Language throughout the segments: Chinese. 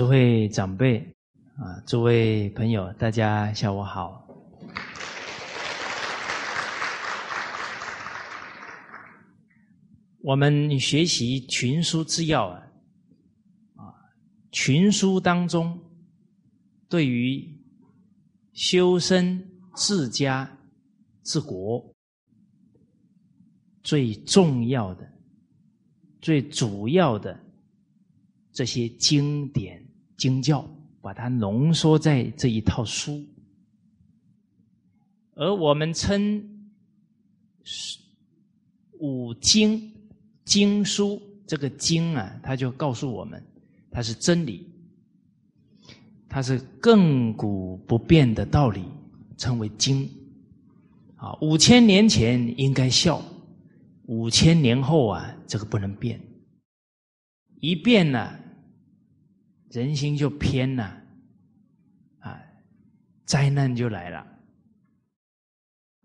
诸位长辈啊，诸位朋友，大家下午好。我们学习群书之要啊，啊，群书当中对于修身、治家、治国最重要的、最主要的。这些经典经教，把它浓缩在这一套书，而我们称五经经书，这个经啊，它就告诉我们，它是真理，它是亘古不变的道理，称为经。啊，五千年前应该孝，五千年后啊，这个不能变。一变呢，人心就偏了，啊，灾难就来了。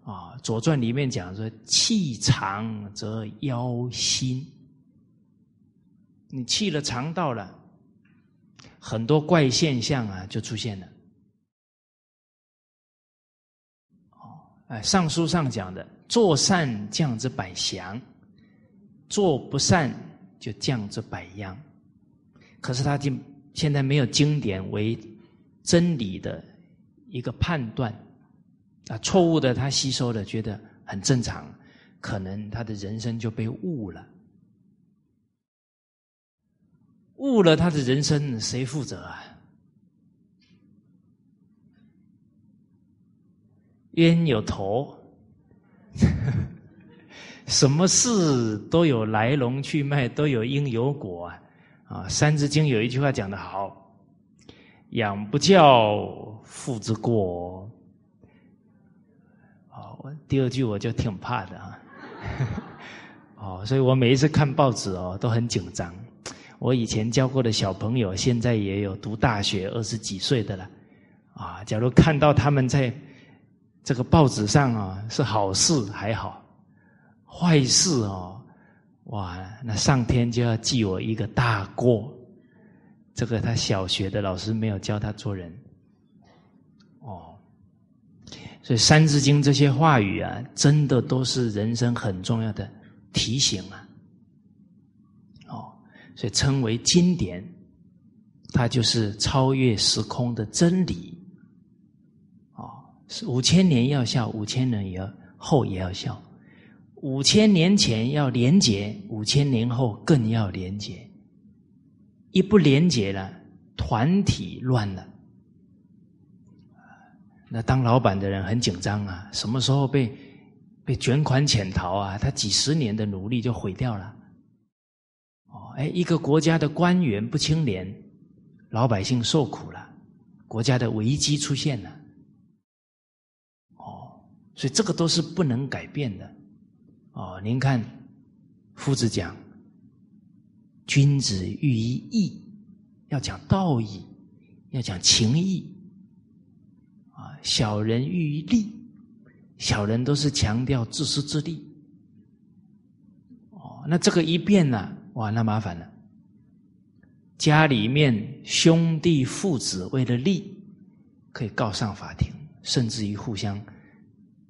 啊，《左传》里面讲说：“气长则妖心。”你气了肠道了，很多怪现象啊就出现了。哦，哎，《尚书》上讲的：“做善降之百祥，做不善。”就降之百殃，可是他就现在没有经典为真理的一个判断啊，错误的他吸收了，觉得很正常，可能他的人生就被误了，误了他的人生，谁负责啊？冤有头。什么事都有来龙去脉，都有因有果啊！啊，《三字经》有一句话讲得好：“养不教，父之过。”哦，第二句我就挺怕的啊！哦，所以我每一次看报纸哦，都很紧张。我以前教过的小朋友，现在也有读大学二十几岁的了啊。假如看到他们在这个报纸上啊，是好事还好。坏事哦，哇！那上天就要记我一个大过。这个他小学的老师没有教他做人，哦。所以《三字经》这些话语啊，真的都是人生很重要的提醒啊。哦，所以称为经典，它就是超越时空的真理。哦，是五千年要笑，五千年也要后也要笑。五千年前要廉洁，五千年后更要廉洁。一不廉洁了，团体乱了。那当老板的人很紧张啊，什么时候被被卷款潜逃啊？他几十年的努力就毁掉了。哦，哎，一个国家的官员不清廉，老百姓受苦了，国家的危机出现了。哦，所以这个都是不能改变的。哦，您看，夫子讲，君子喻于义，要讲道义，要讲情义。啊，小人喻于利，小人都是强调自私自利。哦，那这个一变呢，哇，那麻烦了。家里面兄弟父子为了利，可以告上法庭，甚至于互相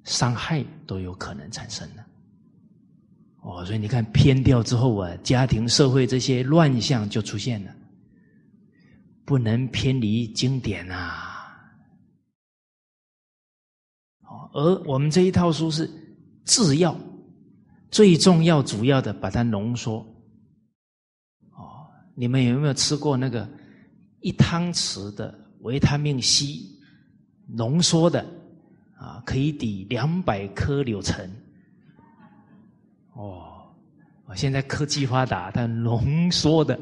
伤害都有可能产生的。哦，所以你看偏掉之后啊，家庭、社会这些乱象就出现了，不能偏离经典啊。而我们这一套书是制药，最重要、主要的把它浓缩。哦，你们有没有吃过那个一汤匙的维他命 C 浓缩的啊？可以抵两百颗柳橙。哦，现在科技发达，它浓缩的，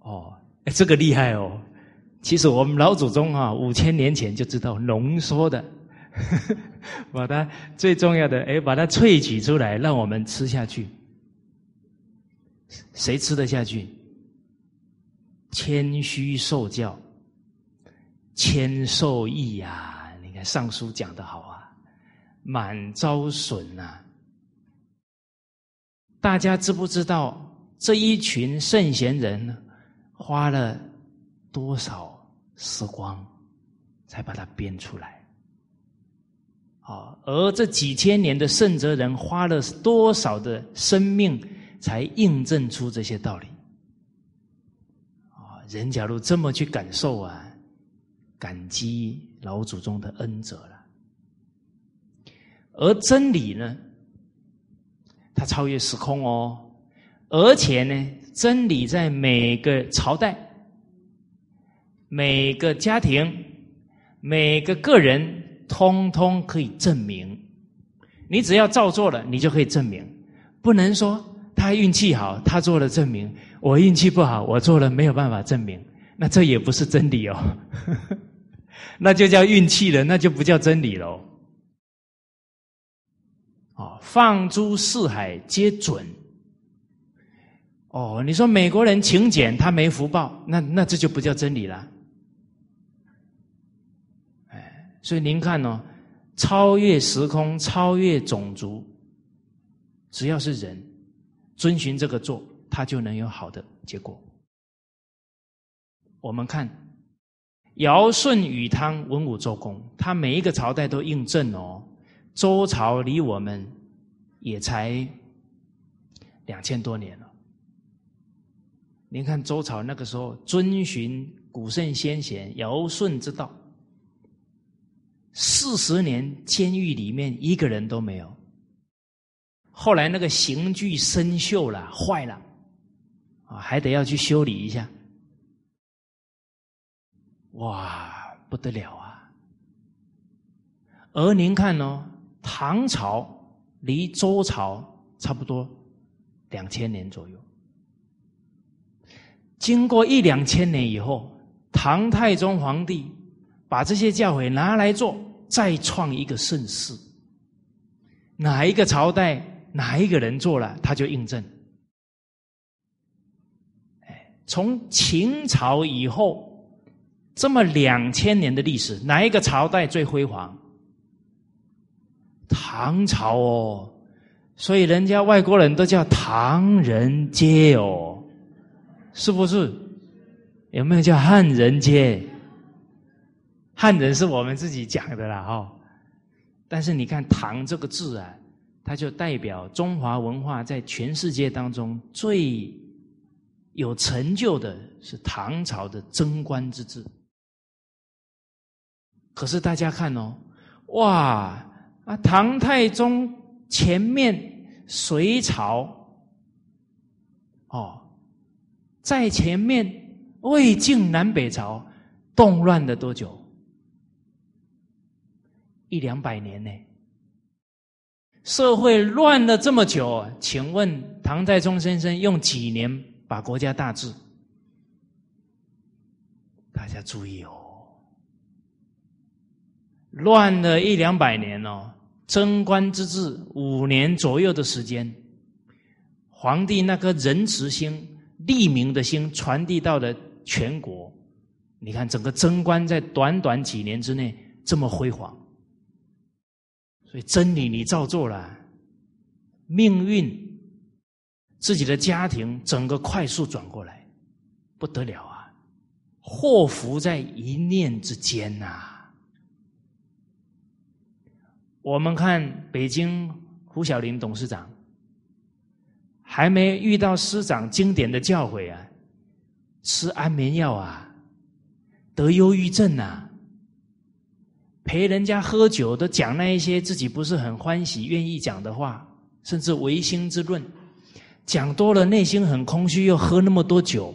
哦，哎，这个厉害哦！其实我们老祖宗啊，五千年前就知道浓缩的，呵 呵把它最重要的，哎，把它萃取出来，让我们吃下去。谁吃得下去？谦虚受教，谦受益呀！你看《尚书》讲的好啊，满招损呐。大家知不知道这一群圣贤人花了多少时光才把它编出来？啊，而这几千年的圣哲人花了多少的生命，才印证出这些道理？啊，人假如这么去感受啊，感激老祖宗的恩泽了。而真理呢，它超越时空哦，而且呢，真理在每个朝代、每个家庭、每个个人。通通可以证明，你只要照做了，你就可以证明。不能说他运气好，他做了证明；我运气不好，我做了没有办法证明。那这也不是真理哦，那就叫运气了，那就不叫真理喽。放诸四海皆准。哦，你说美国人勤俭，他没福报，那那这就不叫真理了。所以您看哦，超越时空，超越种族，只要是人遵循这个做，他就能有好的结果。我们看尧舜禹汤文武周公，他每一个朝代都印证哦。周朝离我们也才两千多年了。您看周朝那个时候遵循古圣先贤尧舜之道。四十年监狱里面一个人都没有。后来那个刑具生锈了，坏了，啊，还得要去修理一下。哇，不得了啊！而您看哦，唐朝离周朝差不多两千年左右。经过一两千年以后，唐太宗皇帝把这些教诲拿来做。再创一个盛世，哪一个朝代哪一个人做了，他就印证。哎，从秦朝以后这么两千年的历史，哪一个朝代最辉煌？唐朝哦，所以人家外国人都叫唐人街哦，是不是？有没有叫汉人街？汉人是我们自己讲的啦，哈！但是你看“唐”这个字啊，它就代表中华文化在全世界当中最有成就的是唐朝的贞观之治。可是大家看哦，哇啊！唐太宗前面隋朝，哦，在前面魏晋南北朝动乱了多久？一两百年呢，社会乱了这么久，请问唐太宗先生用几年把国家大治？大家注意哦，乱了一两百年哦，贞观之治五年左右的时间，皇帝那颗仁慈心、利民的心传递到了全国。你看，整个贞观在短短几年之内这么辉煌。所以真理你照做了，命运自己的家庭整个快速转过来，不得了啊！祸福在一念之间呐。我们看北京胡小林董事长，还没遇到师长经典的教诲啊，吃安眠药啊，得忧郁症啊。陪人家喝酒，都讲那一些自己不是很欢喜、愿意讲的话，甚至唯心之论，讲多了内心很空虚，又喝那么多酒，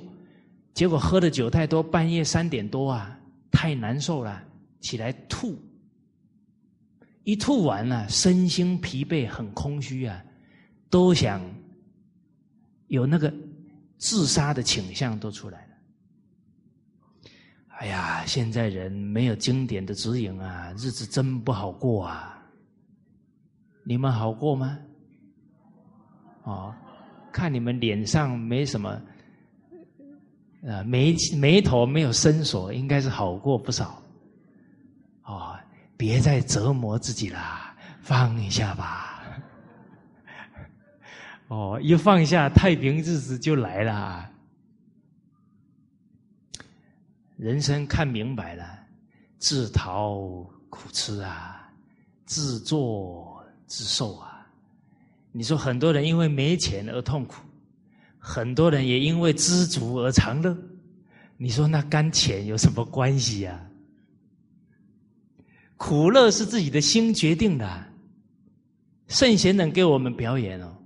结果喝的酒太多，半夜三点多啊，太难受了，起来吐，一吐完了，身心疲惫，很空虚啊，都想有那个自杀的倾向都出来了。哎呀，现在人没有经典的指引啊，日子真不好过啊！你们好过吗？哦，看你们脸上没什么，呃，眉眉头没有深锁，应该是好过不少。别再折磨自己啦，放一下吧。哦，一放下，太平日子就来了。人生看明白了，自讨苦吃啊，自作自受啊。你说很多人因为没钱而痛苦，很多人也因为知足而常乐。你说那跟钱有什么关系呀？苦乐是自己的心决定的。圣贤能给我们表演哦，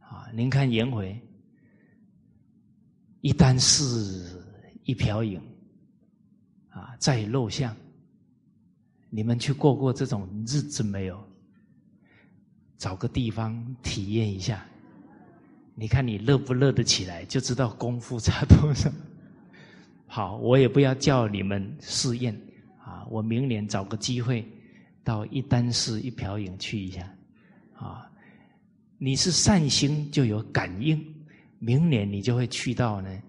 啊，您看颜回。一箪食，一瓢饮，啊，在陋巷。你们去过过这种日子没有？找个地方体验一下，你看你乐不乐得起来，就知道功夫差多少。好，我也不要叫你们试验，我明年找个机会到一箪食一瓢饮去一下，啊，你是善心就有感应。明年你就会去到呢，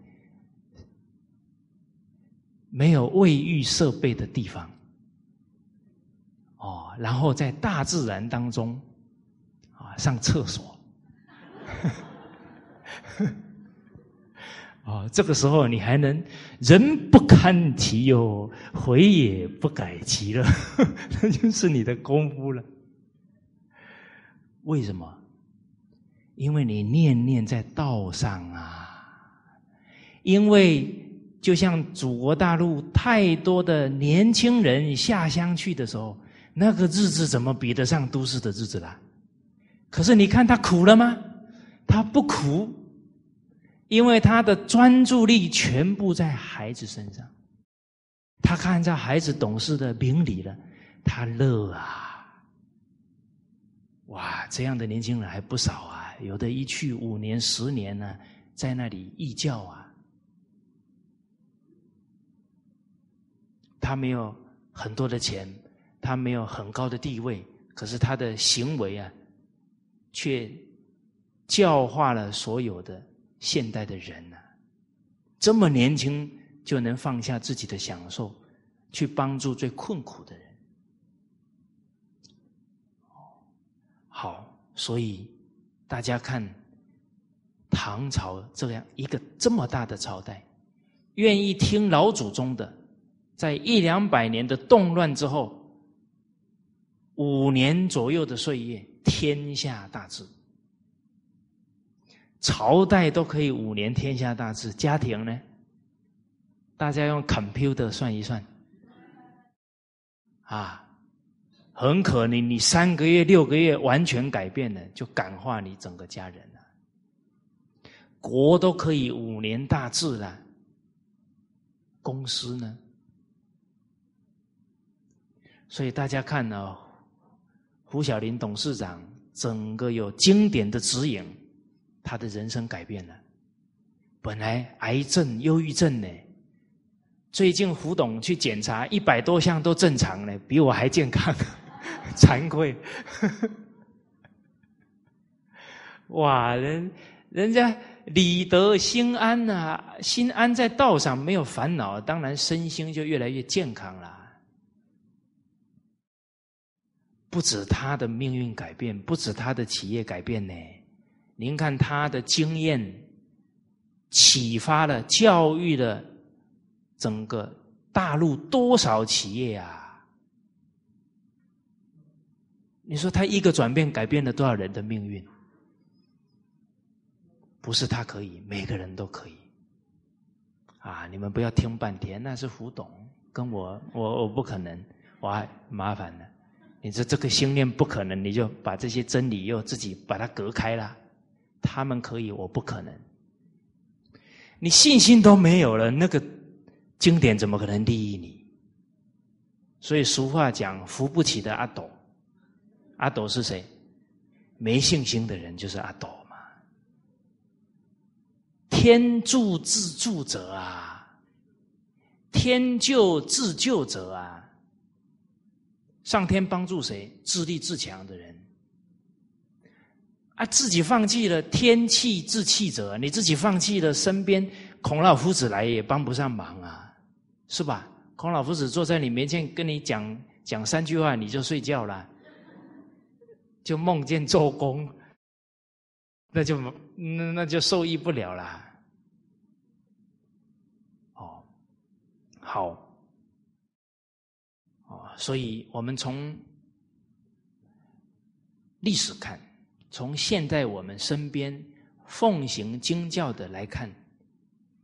没有卫浴设备的地方，哦，然后在大自然当中，啊，上厕所，哦，这个时候你还能人不堪其忧，回也不改其乐，那就是你的功夫了。为什么？因为你念念在道上啊，因为就像祖国大陆太多的年轻人下乡去的时候，那个日子怎么比得上都市的日子啦？可是你看他苦了吗？他不苦，因为他的专注力全部在孩子身上，他看着孩子懂事的明理了，他乐啊！哇，这样的年轻人还不少啊！有的一去五年、十年呢，在那里义教啊，他没有很多的钱，他没有很高的地位，可是他的行为啊，却教化了所有的现代的人呢。这么年轻就能放下自己的享受，去帮助最困苦的人。好，所以。大家看，唐朝这样一个这么大的朝代，愿意听老祖宗的，在一两百年的动乱之后，五年左右的岁月，天下大治。朝代都可以五年天下大治，家庭呢？大家用 computer 算一算，啊。很可能你三个月、六个月完全改变了，就感化你整个家人了。国都可以五年大治了，公司呢？所以大家看呢，胡小林董事长整个有经典的指引，他的人生改变了。本来癌症、忧郁症呢，最近胡董去检查，一百多项都正常呢，比我还健康。惭愧，哇！人人家理得心安呐，心安在道上，没有烦恼，当然身心就越来越健康啦。不止他的命运改变，不止他的企业改变呢。您看他的经验，启发了、教育了整个大陆多少企业啊！你说他一个转变改变了多少人的命运？不是他可以，每个人都可以。啊，你们不要听半天，那是胡董，跟我我我不可能，我还麻烦了。你说这个心念不可能，你就把这些真理又自己把它隔开了。他们可以，我不可能。你信心都没有了，那个经典怎么可能利益你？所以俗话讲，扶不起的阿斗。阿斗是谁？没信心的人就是阿斗嘛。天助自助者啊，天救自救者啊。上天帮助谁？自立自强的人。啊，自己放弃了，天气自弃者。你自己放弃了，身边孔老夫子来也帮不上忙啊，是吧？孔老夫子坐在你面前跟你讲讲三句话，你就睡觉了。就梦见做工，那就那那就受益不了啦。哦，好，哦，所以我们从历史看，从现在我们身边奉行经教的来看，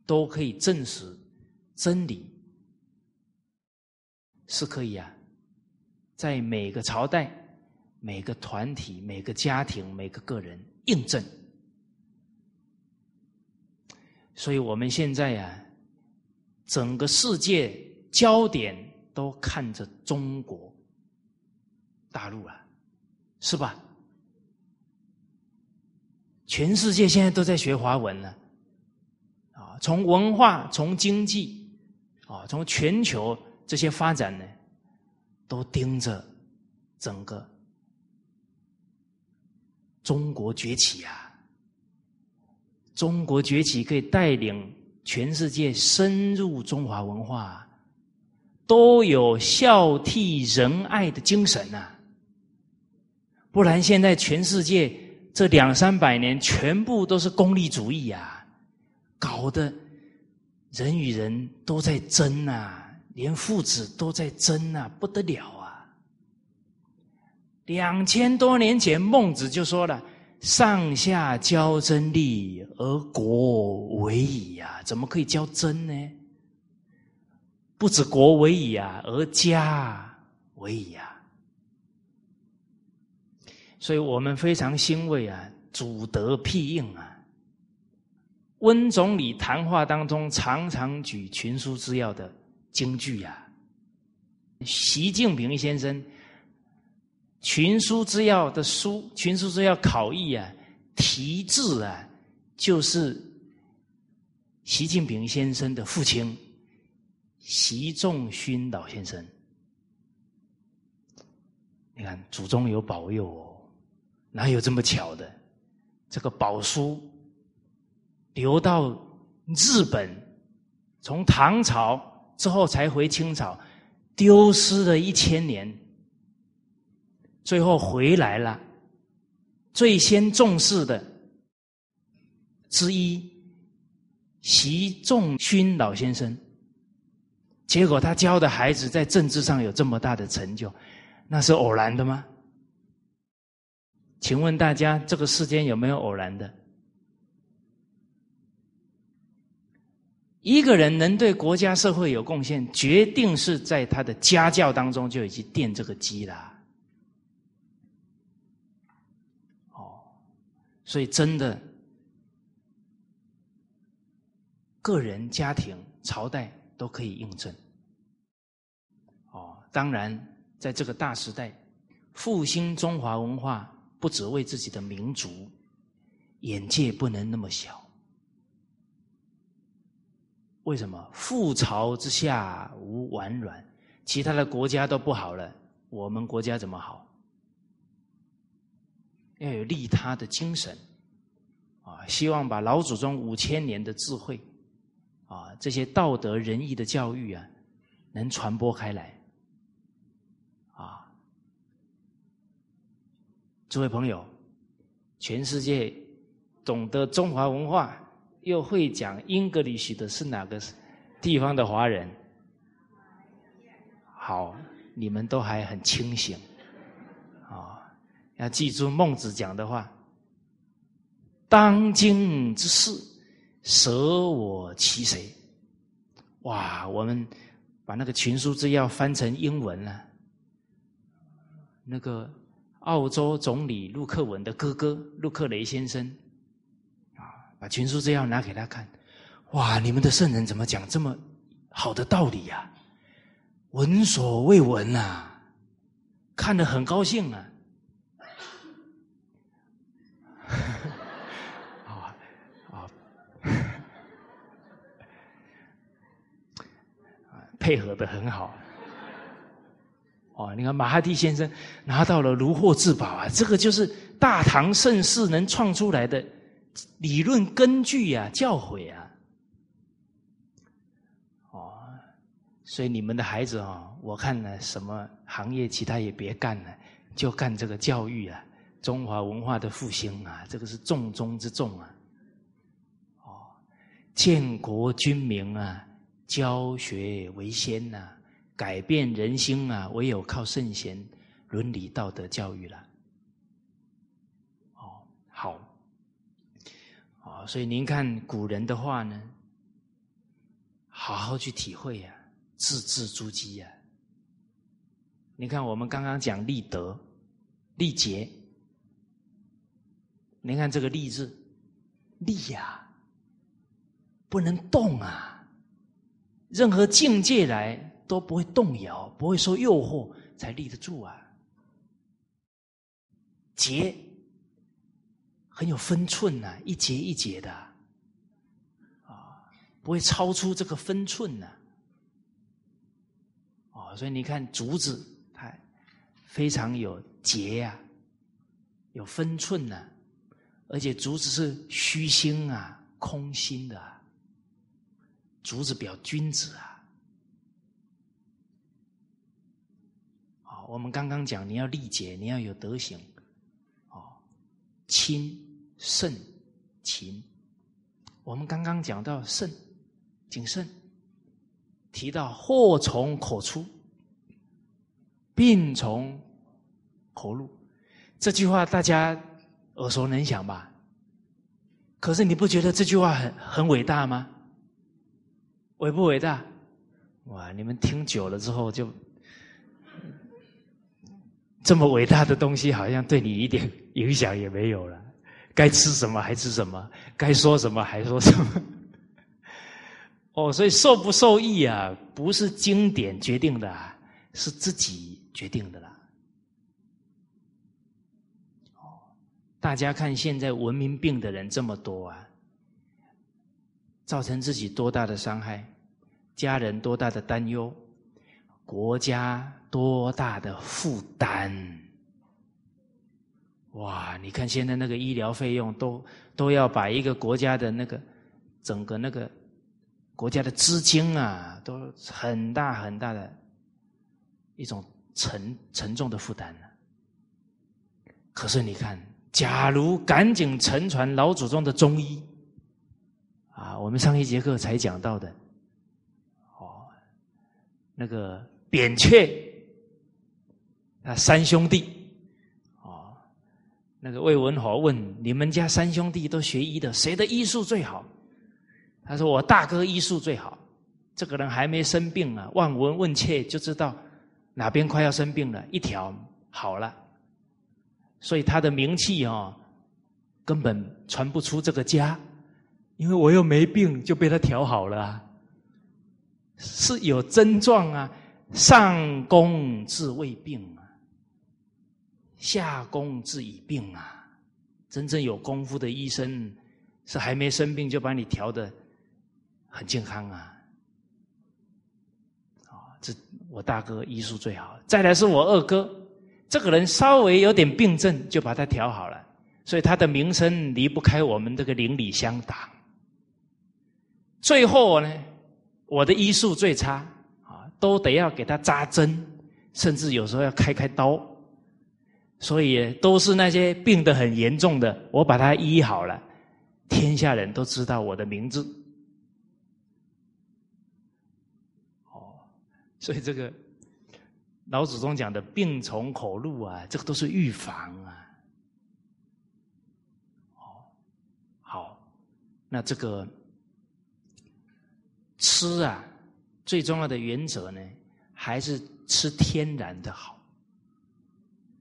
都可以证实真理是可以啊，在每个朝代、每个团体、每个家庭、每个个人印证。所以我们现在呀，整个世界焦点都看着中国大陆啊，是吧？全世界现在都在学华文了，啊，从文化、从经济，啊，从全球这些发展呢，都盯着整个中国崛起啊。中国崛起可以带领全世界深入中华文化，都有孝悌仁爱的精神呐。不然现在全世界这两三百年全部都是功利主义啊，搞得人与人都在争呐，连父子都在争呐，不得了啊！两千多年前孟子就说了。上下交真利而国为矣呀？怎么可以交真呢？不止国为矣啊，而家为矣啊！所以我们非常欣慰啊，主德庇应啊。温总理谈话当中常常举群书之要的京剧呀。习近平先生。群书之要的书，群书之要考译啊，题字啊，就是习近平先生的父亲习仲勋老先生。你看，祖宗有保佑哦，哪有这么巧的？这个宝书流到日本，从唐朝之后才回清朝，丢失了一千年。最后回来了，最先重视的之一，习仲勋老先生。结果他教的孩子在政治上有这么大的成就，那是偶然的吗？请问大家，这个世间有没有偶然的？一个人能对国家社会有贡献，决定是在他的家教当中就已经奠这个基了。所以，真的，个人、家庭、朝代都可以印证。哦，当然，在这个大时代，复兴中华文化，不只为自己的民族，眼界不能那么小。为什么？覆巢之下无完卵，其他的国家都不好了，我们国家怎么好？要有利他的精神，啊，希望把老祖宗五千年的智慧，啊，这些道德仁义的教育啊，能传播开来，啊，诸位朋友，全世界懂得中华文化又会讲英格里 h 的是哪个地方的华人？好，你们都还很清醒啊。要记住孟子讲的话：“当今之事，舍我其谁？”哇！我们把那个群书之要翻成英文了。那个澳洲总理陆克文的哥哥陆克雷先生啊，把群书之要拿给他看。哇！你们的圣人怎么讲这么好的道理呀？闻所未闻啊！看得很高兴啊！啊 啊！配合的很好。哦，你看马哈蒂先生拿到了如获至宝啊！这个就是大唐盛世能创出来的理论根据呀，教诲啊。哦，所以你们的孩子啊，我看呢，什么行业其他也别干了，就干这个教育啊。中华文化的复兴啊，这个是重中之重啊！哦，建国军民啊，教学为先呐，改变人心啊，唯有靠圣贤伦理道德教育了。哦，好，啊，所以您看古人的话呢，好好去体会呀，字字珠玑呀。你看我们刚刚讲立德、立节，您看这个“立”字，立呀。不能动啊！任何境界来都不会动摇，不会受诱惑，才立得住啊。节很有分寸呐，一节一节的啊，不会超出这个分寸呐。哦，所以你看竹子，它非常有节呀，有分寸呐，而且竹子是虚心啊，空心的。竹子表君子啊！啊，我们刚刚讲，你要力节，你要有德行，哦，亲、慎、勤。我们刚刚讲到慎，谨慎，提到祸从口出，病从口入，这句话大家耳熟能详吧？可是你不觉得这句话很很伟大吗？伟不伟大？哇！你们听久了之后，就这么伟大的东西，好像对你一点影响也没有了。该吃什么还吃什么，该说什么还说什么。哦，所以受不受益啊，不是经典决定的，是自己决定的啦。哦，大家看现在文明病的人这么多啊。造成自己多大的伤害，家人多大的担忧，国家多大的负担？哇！你看现在那个医疗费用，都都要把一个国家的那个整个那个国家的资金啊，都很大很大的一种沉沉重的负担了。可是你看，假如赶紧沉传老祖宗的中医。啊，我们上一节课才讲到的，哦，那个扁鹊，啊，三兄弟，哦，那个魏文侯问你们家三兄弟都学医的，谁的医术最好？他说我大哥医术最好，这个人还没生病啊，望闻问切就知道哪边快要生病了，一调好了，所以他的名气哦，根本传不出这个家。因为我又没病，就被他调好了，啊是有症状啊。上工治未病啊，下功治已病啊。真正有功夫的医生，是还没生病就把你调的很健康啊。啊，这我大哥医术最好，再来是我二哥，这个人稍微有点病症就把他调好了，所以他的名声离不开我们这个邻里乡党。最后呢，我的医术最差啊，都得要给他扎针，甚至有时候要开开刀，所以都是那些病得很严重的，我把他医好了，天下人都知道我的名字。哦，所以这个老祖宗讲的病从口入啊，这个都是预防啊。哦，好，那这个。吃啊，最重要的原则呢，还是吃天然的好，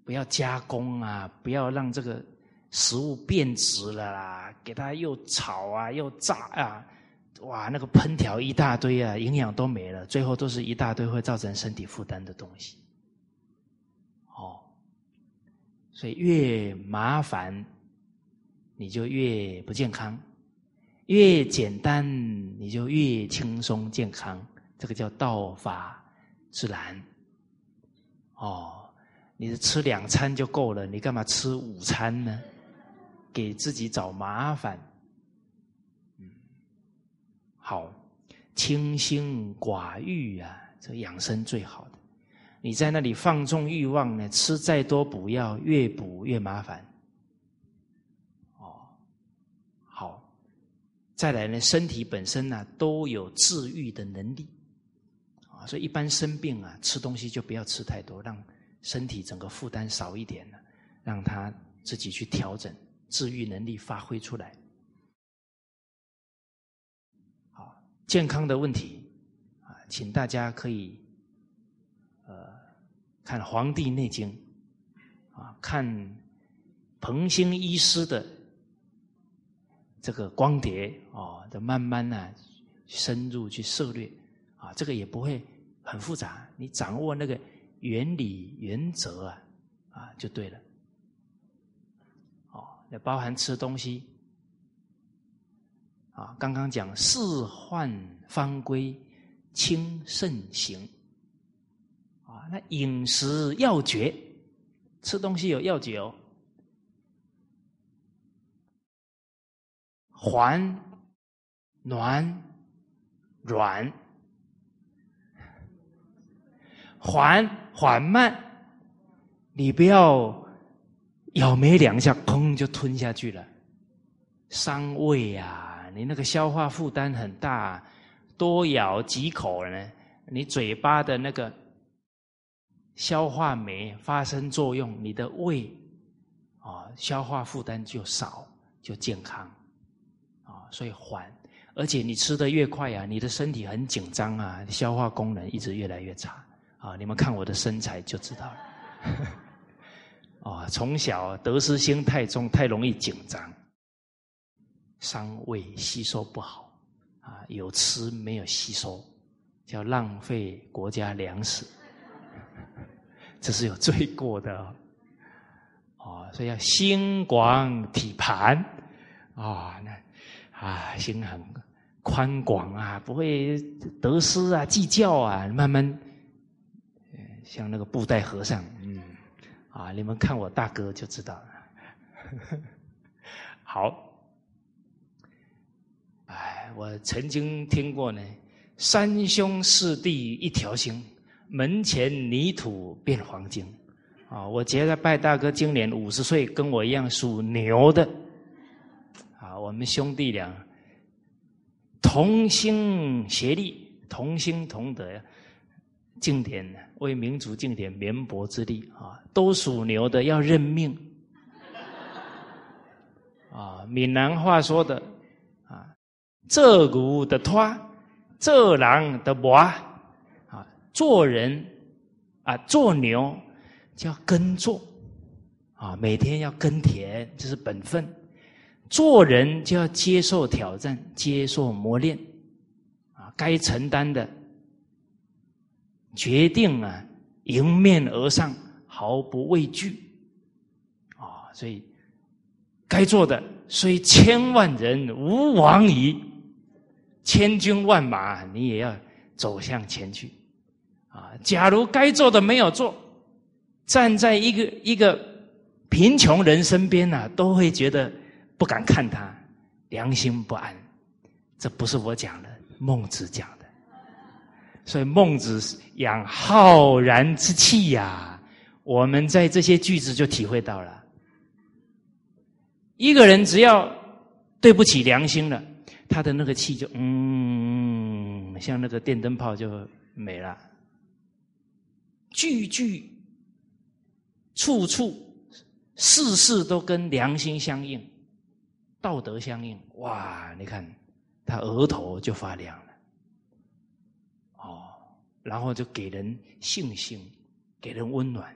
不要加工啊，不要让这个食物变质了啦，给它又炒啊又炸啊，哇，那个烹调一大堆啊，营养都没了，最后都是一大堆会造成身体负担的东西。哦，所以越麻烦，你就越不健康。越简单，你就越轻松健康。这个叫道法自然。哦，你吃两餐就够了，你干嘛吃午餐呢？给自己找麻烦。嗯，好，清心寡欲啊，这养生最好的。你在那里放纵欲望呢？吃再多补药，越补越麻烦。哦，好再来呢，身体本身呢都有治愈的能力啊，所以一般生病啊，吃东西就不要吃太多，让身体整个负担少一点呢，让他自己去调整，治愈能力发挥出来。好，健康的问题啊，请大家可以呃看《黄帝内经》啊，看彭兴医师的这个光碟哦，的慢慢呢深入去涉猎啊，这个也不会很复杂，你掌握那个。原理原则啊，啊就对了。哦，那包含吃东西啊，刚刚讲四患方归清肾行啊，那饮食要诀，吃东西有要诀哦，缓、暖、软。缓缓慢，你不要咬没两下，砰就吞下去了，伤胃啊！你那个消化负担很大，多咬几口呢，你嘴巴的那个消化酶发生作用，你的胃啊消化负担就少，就健康啊。所以缓，而且你吃的越快呀，你的身体很紧张啊，消化功能一直越来越差。啊！你们看我的身材就知道了。哦，从小得失心太重，太容易紧张，伤胃，吸收不好。啊，有吃没有吸收，叫浪费国家粮食，这是有罪过的。哦，所以要心广体盘。啊，那啊，心很宽广啊，不会得失啊，计较啊，慢慢。像那个布袋和尚，嗯，啊，你们看我大哥就知道了。好，哎，我曾经听过呢，三兄四弟一条心，门前泥土变黄金。啊，我觉得拜大哥今年五十岁，跟我一样属牛的。啊，我们兄弟俩同心协力，同心同德。敬点为民族尽点绵薄之力啊！都属牛的要认命啊！闽南话说的啊，这股的拖，这狼的磨啊！做人啊，做牛就要耕作啊，每天要耕田，这是本分。做人就要接受挑战，接受磨练啊，该承担的。决定啊，迎面而上，毫不畏惧，啊，所以该做的虽千万人吾往矣，千军万马你也要走向前去，啊，假如该做的没有做，站在一个一个贫穷人身边呢，都会觉得不敢看他，良心不安。这不是我讲的，孟子讲。所以孟子养浩然之气呀，我们在这些句子就体会到了。一个人只要对不起良心了，他的那个气就嗯，像那个电灯泡就没了。句句、处处、事事都跟良心相应，道德相应。哇，你看他额头就发凉。然后就给人信心，给人温暖。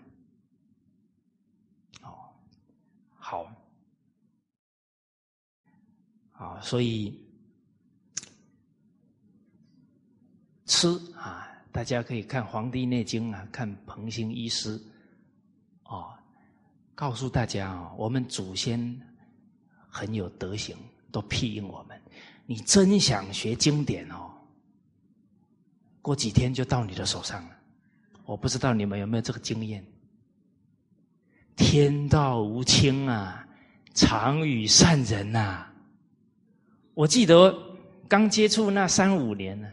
哦，好，啊，所以吃啊，大家可以看《黄帝内经》啊，看彭兴医师，哦，告诉大家啊，我们祖先很有德行，都庇应我们。你真想学经典哦。过几天就到你的手上了，我不知道你们有没有这个经验。天道无亲啊，常与善人呐。我记得刚接触那三五年呢，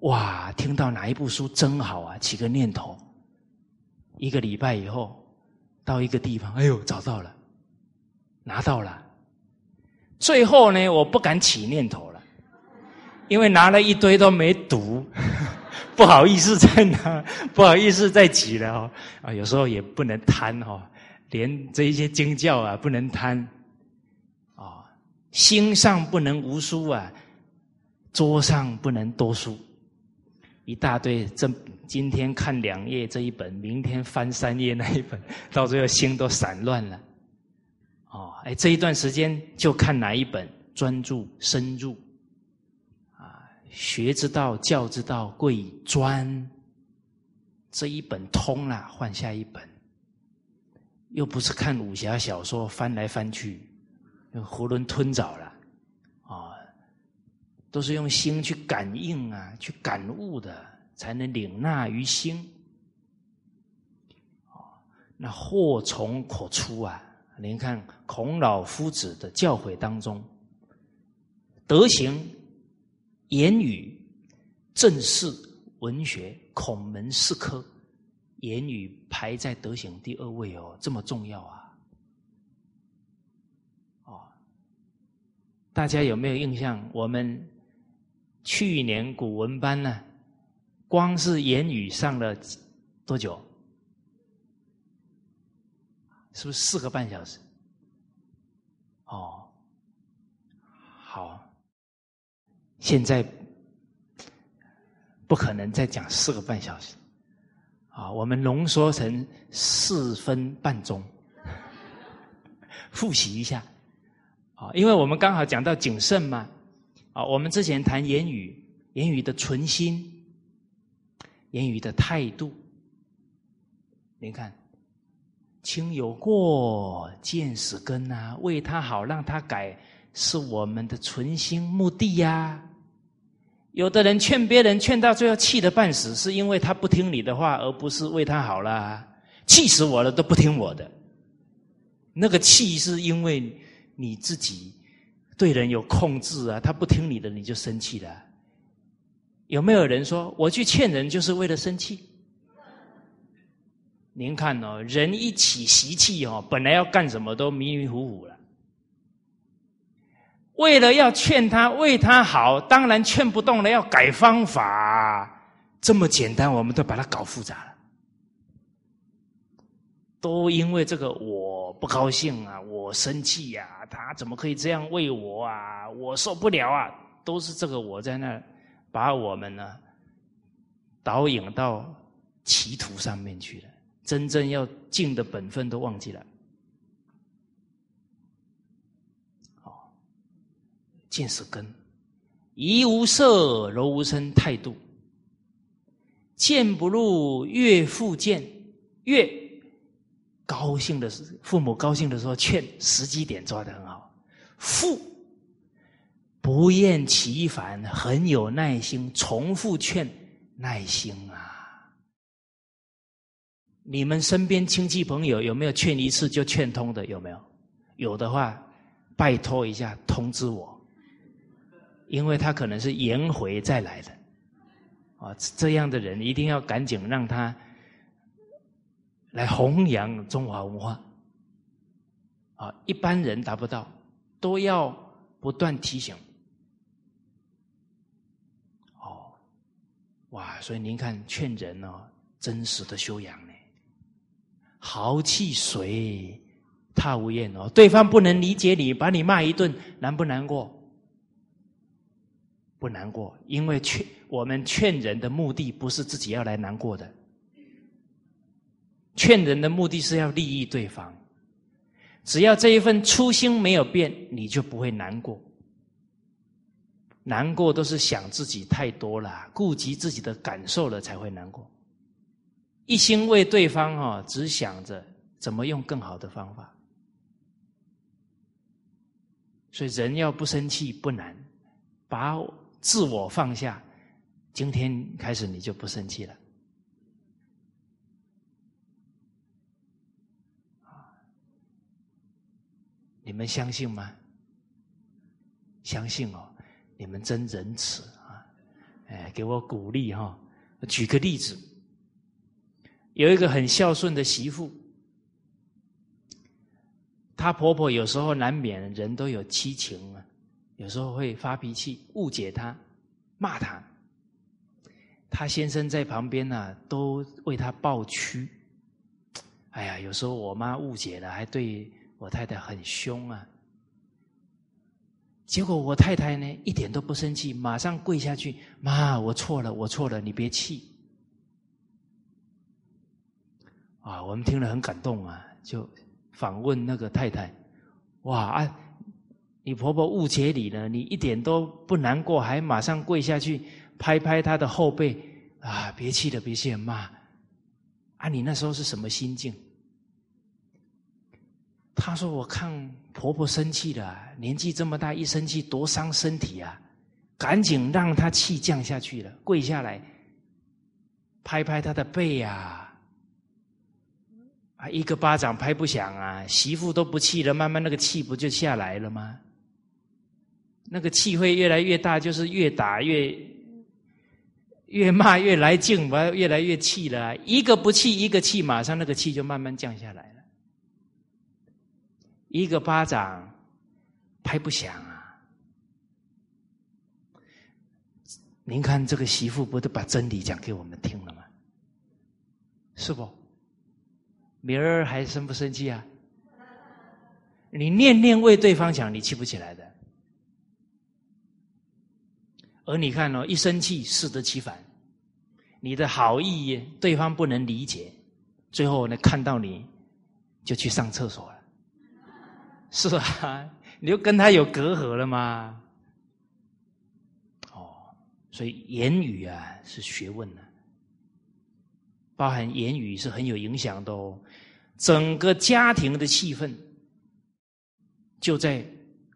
哇，听到哪一部书真好啊，起个念头。一个礼拜以后，到一个地方，哎呦，找到了，拿到了，最后呢，我不敢起念头了，因为拿了一堆都没读，不好意思再拿，不好意思再挤了哦。啊，有时候也不能贪哦，连这一些经教啊不能贪，啊，心上不能无书啊，桌上不能多书，一大堆。这今天看两页这一本，明天翻三页那一本，到最后心都散乱了。哦，哎，这一段时间就看哪一本，专注深入，啊，学之道、教之道，贵以专。这一本通了，换下一本，又不是看武侠小说，翻来翻去，囫囵吞枣了，啊，都是用心去感应啊，去感悟的，才能领纳于心。哦，那祸从口出啊。您看孔老夫子的教诲当中，德行、言语、正事、文学，孔门四科，言语排在德行第二位哦，这么重要啊！哦，大家有没有印象？我们去年古文班呢，光是言语上了多久？是不是四个半小时？哦，好，现在不可能再讲四个半小时，啊，我们浓缩成四分半钟，复习一下，啊，因为我们刚好讲到谨慎嘛，啊，我们之前谈言语，言语的存心，言语的态度，您看。亲有过，见死根呐，为他好，让他改，是我们的存心目的呀。有的人劝别人，劝到最后气得半死，是因为他不听你的话，而不是为他好啦。气死我了，都不听我的。那个气是因为你自己对人有控制啊，他不听你的，你就生气了。有没有人说我去劝人就是为了生气？您看哦，人一起习气哦，本来要干什么都迷迷糊糊了。为了要劝他为他好，当然劝不动了，要改方法。这么简单，我们都把它搞复杂了。都因为这个我不高兴啊，我生气呀，他怎么可以这样为我啊？我受不了啊！都是这个我在那把我们呢导引到歧途上面去了。真正要尽的本分都忘记了，见是根，怡无色，柔无声，态度，见不入，越复见，越高兴的是父母高兴的时候劝，时机点抓的很好，复不厌其烦，很有耐心，重复劝，耐心啊。你们身边亲戚朋友有没有劝一次就劝通的？有没有？有的话，拜托一下通知我，因为他可能是颜回再来的，啊，这样的人一定要赶紧让他来弘扬中华文化，啊，一般人达不到，都要不断提醒。哦，哇，所以您看劝人哦，真实的修养呢。豪气随，他无厌哦。对方不能理解你，把你骂一顿，难不难过？不难过，因为劝我们劝人的目的不是自己要来难过的，劝人的目的是要利益对方。只要这一份初心没有变，你就不会难过。难过都是想自己太多了，顾及自己的感受了，才会难过。一心为对方哈，只想着怎么用更好的方法，所以人要不生气不难，把自我放下，今天开始你就不生气了。你们相信吗？相信哦，你们真仁慈啊！哎，给我鼓励哈！举个例子。有一个很孝顺的媳妇，她她婆婆有时候难免人都有七情啊，有时候会发脾气，误解她，骂她。她先生在旁边呢，都为她抱屈。哎呀，有时候我妈误解了，还对我太太很凶啊。结果我太太呢，一点都不生气，马上跪下去：“妈，我错了，我错了，你别气。”啊，我们听了很感动啊，就访问那个太太：“哇啊，你婆婆误解你了，你一点都不难过，还马上跪下去拍拍她的后背啊，别气了，别气了，妈。”啊，你那时候是什么心境？她说：“我看婆婆生气了，年纪这么大，一生气多伤身体啊！赶紧让她气降下去了，跪下来拍拍她的背呀！啊，一个巴掌拍不响啊！媳妇都不气了，慢慢那个气不就下来了吗？那个气会越来越大，就是越打越。”越骂越来劲，我越来越气了。一个不气，一个气，马上那个气就慢慢降下来了。一个巴掌拍不响啊！您看这个媳妇不都把真理讲给我们听了吗？是不？明儿还生不生气啊？你念念为对方讲，你气不起来的。而你看哦，一生气适得其反，你的好意对方不能理解，最后呢看到你就去上厕所了，是啊，你就跟他有隔阂了吗？哦，所以言语啊是学问呢，包含言语是很有影响的哦，整个家庭的气氛就在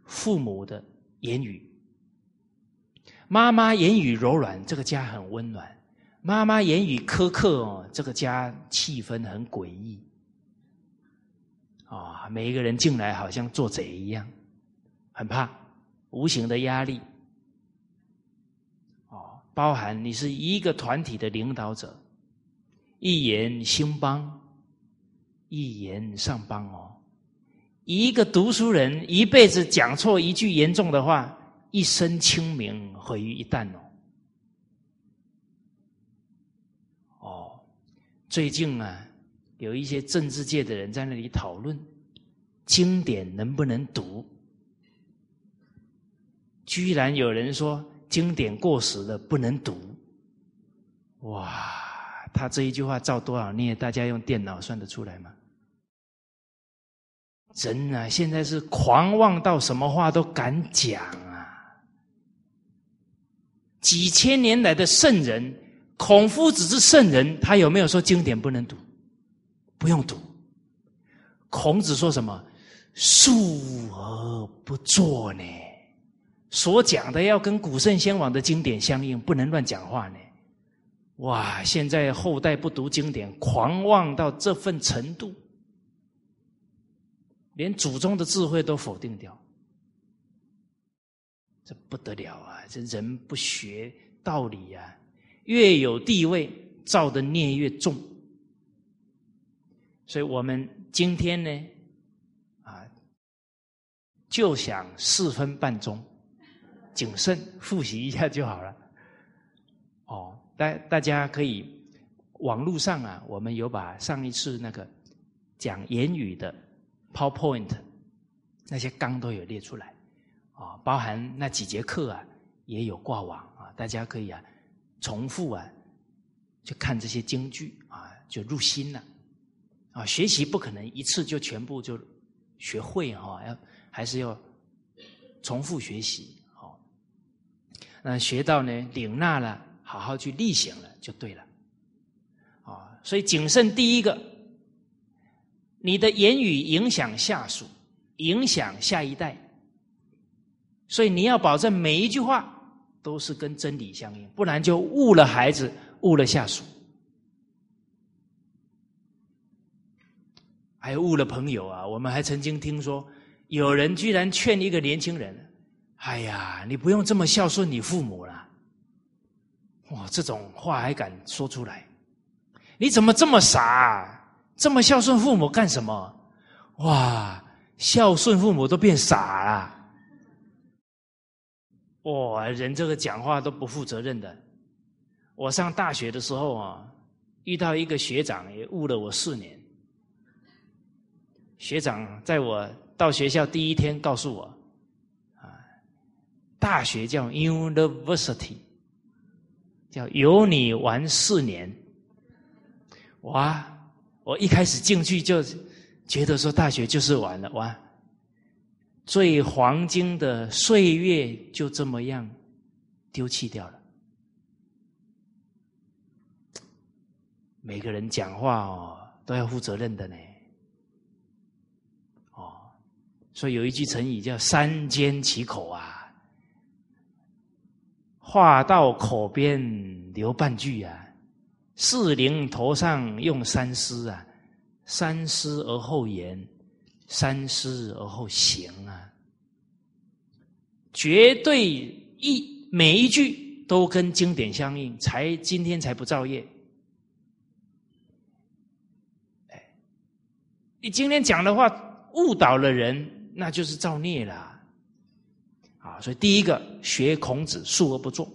父母的言语。妈妈言语柔软，这个家很温暖；妈妈言语苛刻哦，这个家气氛很诡异。啊，每一个人进来好像做贼一样，很怕无形的压力。哦，包含你是一个团体的领导者，一言兴邦，一言上邦哦。一个读书人一辈子讲错一句严重的话。一生清明毁于一旦哦！哦，最近啊，有一些政治界的人在那里讨论经典能不能读，居然有人说经典过时了不能读。哇，他这一句话造多少孽？大家用电脑算得出来吗？人啊，现在是狂妄到什么话都敢讲。几千年来的圣人，孔夫子是圣人，他有没有说经典不能读？不用读。孔子说什么？述而不作呢？所讲的要跟古圣先王的经典相应，不能乱讲话呢。哇！现在后代不读经典，狂妄到这份程度，连祖宗的智慧都否定掉。这不得了啊！这人不学道理呀，越有地位，造的孽越重。所以我们今天呢，啊，就想四分半钟，谨慎复习一下就好了。哦，大大家可以网络上啊，我们有把上一次那个讲言语的 PowerPoint 那些纲都有列出来。啊，包含那几节课啊，也有挂网啊，大家可以啊重复啊，就看这些京剧啊，就入心了。啊，学习不可能一次就全部就学会哈，要还是要重复学习。好，那学到呢领纳了，好好去例行了就对了。啊，所以谨慎第一个，你的言语影响下属，影响下一代。所以你要保证每一句话都是跟真理相应，不然就误了孩子，误了下属，还误了朋友啊！我们还曾经听说，有人居然劝一个年轻人：“哎呀，你不用这么孝顺你父母了。”哇，这种话还敢说出来？你怎么这么傻？这么孝顺父母干什么？哇！孝顺父母都变傻了。哇，人这个讲话都不负责任的。我上大学的时候啊，遇到一个学长，也误了我四年。学长在我到学校第一天告诉我，啊，大学叫 University，叫有你玩四年。哇，我一开始进去就觉得说大学就是玩了，哇，最黄金的岁月就这么样丢弃掉了。每个人讲话哦，都要负责任的呢。哦，所以有一句成语叫“三缄其口”啊，话到口边留半句啊，事临头上用三思啊，三思而后言，三思而后行啊，绝对一每一句都跟经典相应，才今天才不造业。哎你今天讲的话误导了人，那就是造孽了。啊，所以第一个学孔子，述而不作；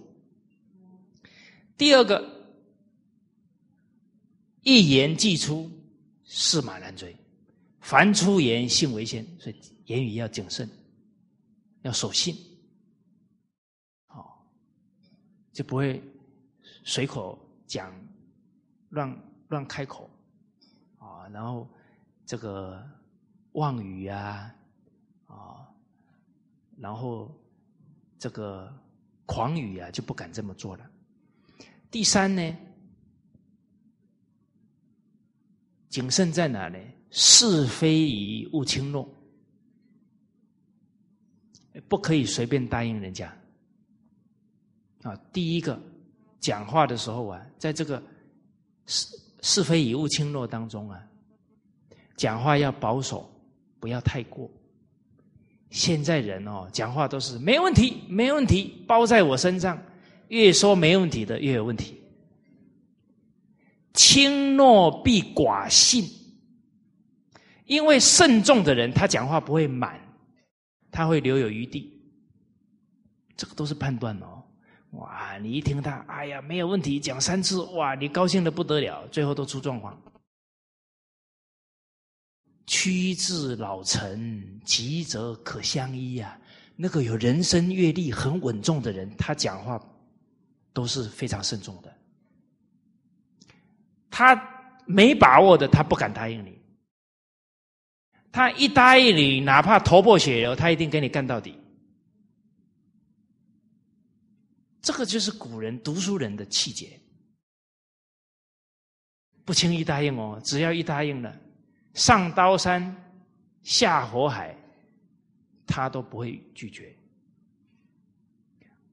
第二个一言既出，驷马难追。凡出言，信为先，所以言语要谨慎，要守信。好，就不会随口讲，乱乱开口啊，然后。这个妄语啊，啊，然后这个狂语啊，就不敢这么做了。第三呢，谨慎在哪呢？是非以勿轻诺，不可以随便答应人家。啊，第一个讲话的时候啊，在这个是是非以勿轻诺当中啊。讲话要保守，不要太过。现在人哦，讲话都是没问题，没问题，包在我身上。越说没问题的，越有问题。轻诺必寡信，因为慎重的人，他讲话不会满，他会留有余地。这个都是判断哦。哇，你一听他，哎呀，没有问题，讲三次，哇，你高兴的不得了，最后都出状况。屈至老成，急则可相依啊！那个有人生阅历很稳重的人，他讲话都是非常慎重的。他没把握的，他不敢答应你。他一答应你，哪怕头破血流，他一定跟你干到底。这个就是古人读书人的气节，不轻易答应哦。只要一答应了。上刀山，下火海，他都不会拒绝。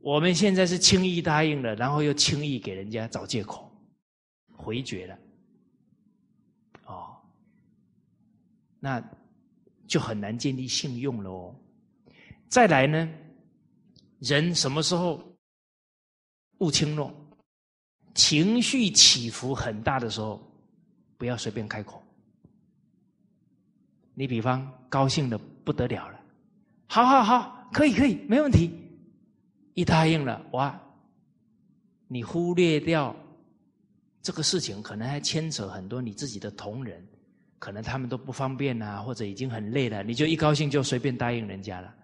我们现在是轻易答应了，然后又轻易给人家找借口，回绝了，哦，那就很难建立信用了哦。再来呢，人什么时候勿轻诺？情绪起伏很大的时候，不要随便开口。你比方高兴的不得了了，好好好，可以可以，没问题。一答应了，哇，你忽略掉这个事情，可能还牵扯很多你自己的同仁，可能他们都不方便啊，或者已经很累了，你就一高兴就随便答应人家了，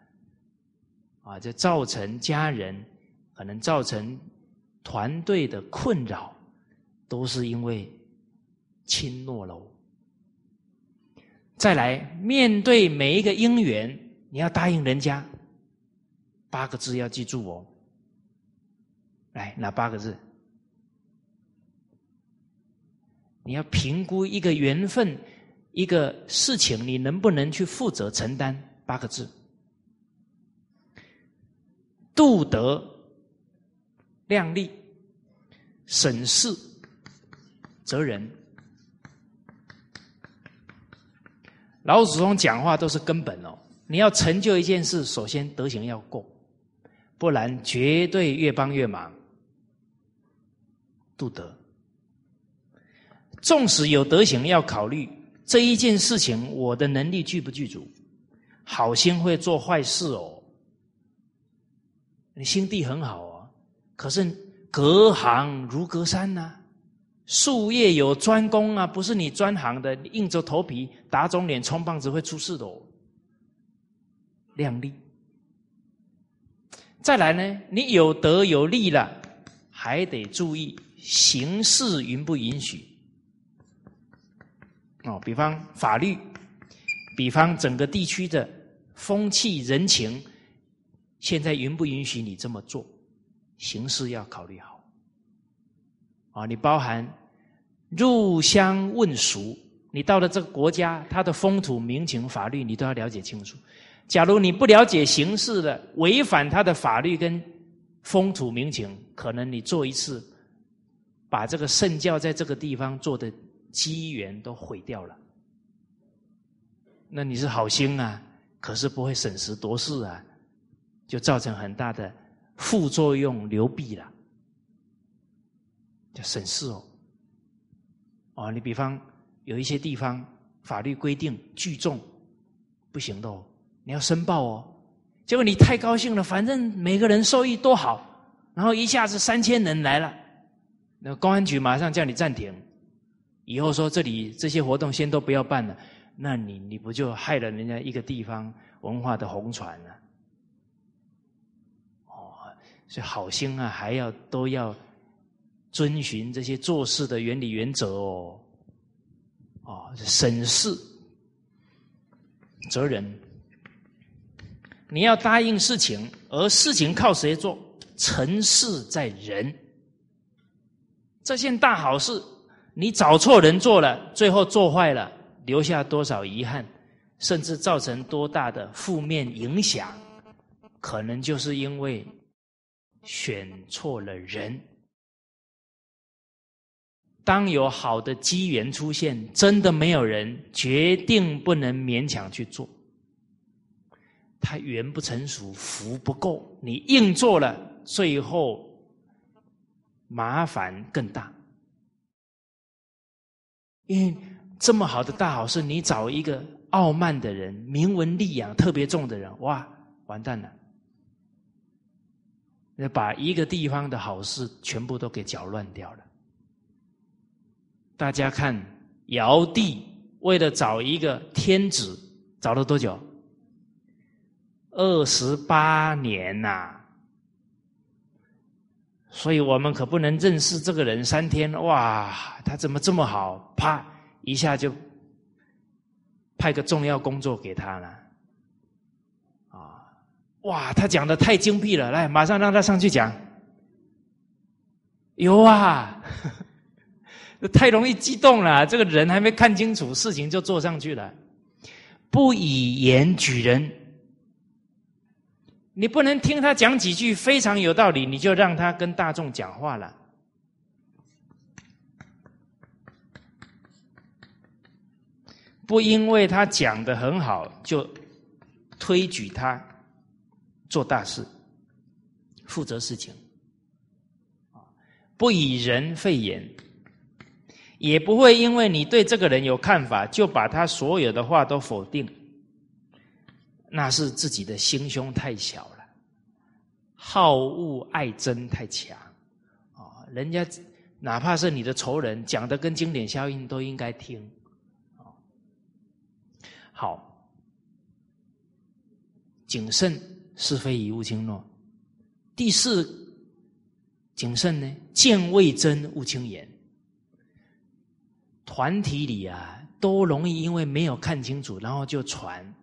啊，这造成家人可能造成团队的困扰，都是因为轻诺喽。再来面对每一个姻缘，你要答应人家八个字要记住哦。来，哪八个字？你要评估一个缘分、一个事情，你能不能去负责承担？八个字：度德、量力、审视、责人。老祖宗讲话都是根本哦，你要成就一件事，首先德行要够，不然绝对越帮越忙。度德，纵使有德行，要考虑这一件事情，我的能力具不具足？好心会做坏事哦。你心地很好啊，可是隔行如隔山呐，术业有专攻啊，不是你专行的，硬着头皮打肿脸充胖子会出事的哦。量力。再来呢，你有德有利了，还得注意形势允不允许。哦，比方法律，比方整个地区的风气人情，现在允不允许你这么做？形势要考虑好。啊，你包含入乡问俗，你到了这个国家，它的风土民情、法律，你都要了解清楚。假如你不了解形势的，违反他的法律跟风土民情，可能你做一次，把这个圣教在这个地方做的机缘都毁掉了。那你是好心啊，可是不会审时度势啊，就造成很大的副作用流弊了。叫审视哦，哦，你比方有一些地方法律规定聚众不行的哦。你要申报哦，结果你太高兴了，反正每个人受益多好，然后一下子三千人来了，那公安局马上叫你暂停，以后说这里这些活动先都不要办了，那你你不就害了人家一个地方文化的红船了？哦，所以好心啊，还要都要遵循这些做事的原理原则哦，哦，审视责任。你要答应事情，而事情靠谁做？成事在人。这件大好事，你找错人做了，最后做坏了，留下多少遗憾，甚至造成多大的负面影响，可能就是因为选错了人。当有好的机缘出现，真的没有人，决定不能勉强去做。他缘不成熟，福不够，你硬做了，最后麻烦更大。因为这么好的大好事，你找一个傲慢的人、名闻利养特别重的人，哇，完蛋了！那把一个地方的好事全部都给搅乱掉了。大家看，尧帝为了找一个天子，找了多久？二十八年呐，所以我们可不能认识这个人三天哇，他怎么这么好？啪一下就派个重要工作给他了，啊，哇，他讲的太精辟了，来，马上让他上去讲。有啊，太容易激动了，这个人还没看清楚事情就做上去了，不以言举人。你不能听他讲几句非常有道理，你就让他跟大众讲话了。不因为他讲的很好，就推举他做大事、负责事情。不以人废言，也不会因为你对这个人有看法，就把他所有的话都否定。那是自己的心胸太小了，好恶爱憎太强啊！人家哪怕是你的仇人，讲的跟经典效应都应该听啊。好，谨慎是非以勿轻诺。第四，谨慎呢，见未真勿轻言。团体里啊，都容易因为没有看清楚，然后就传。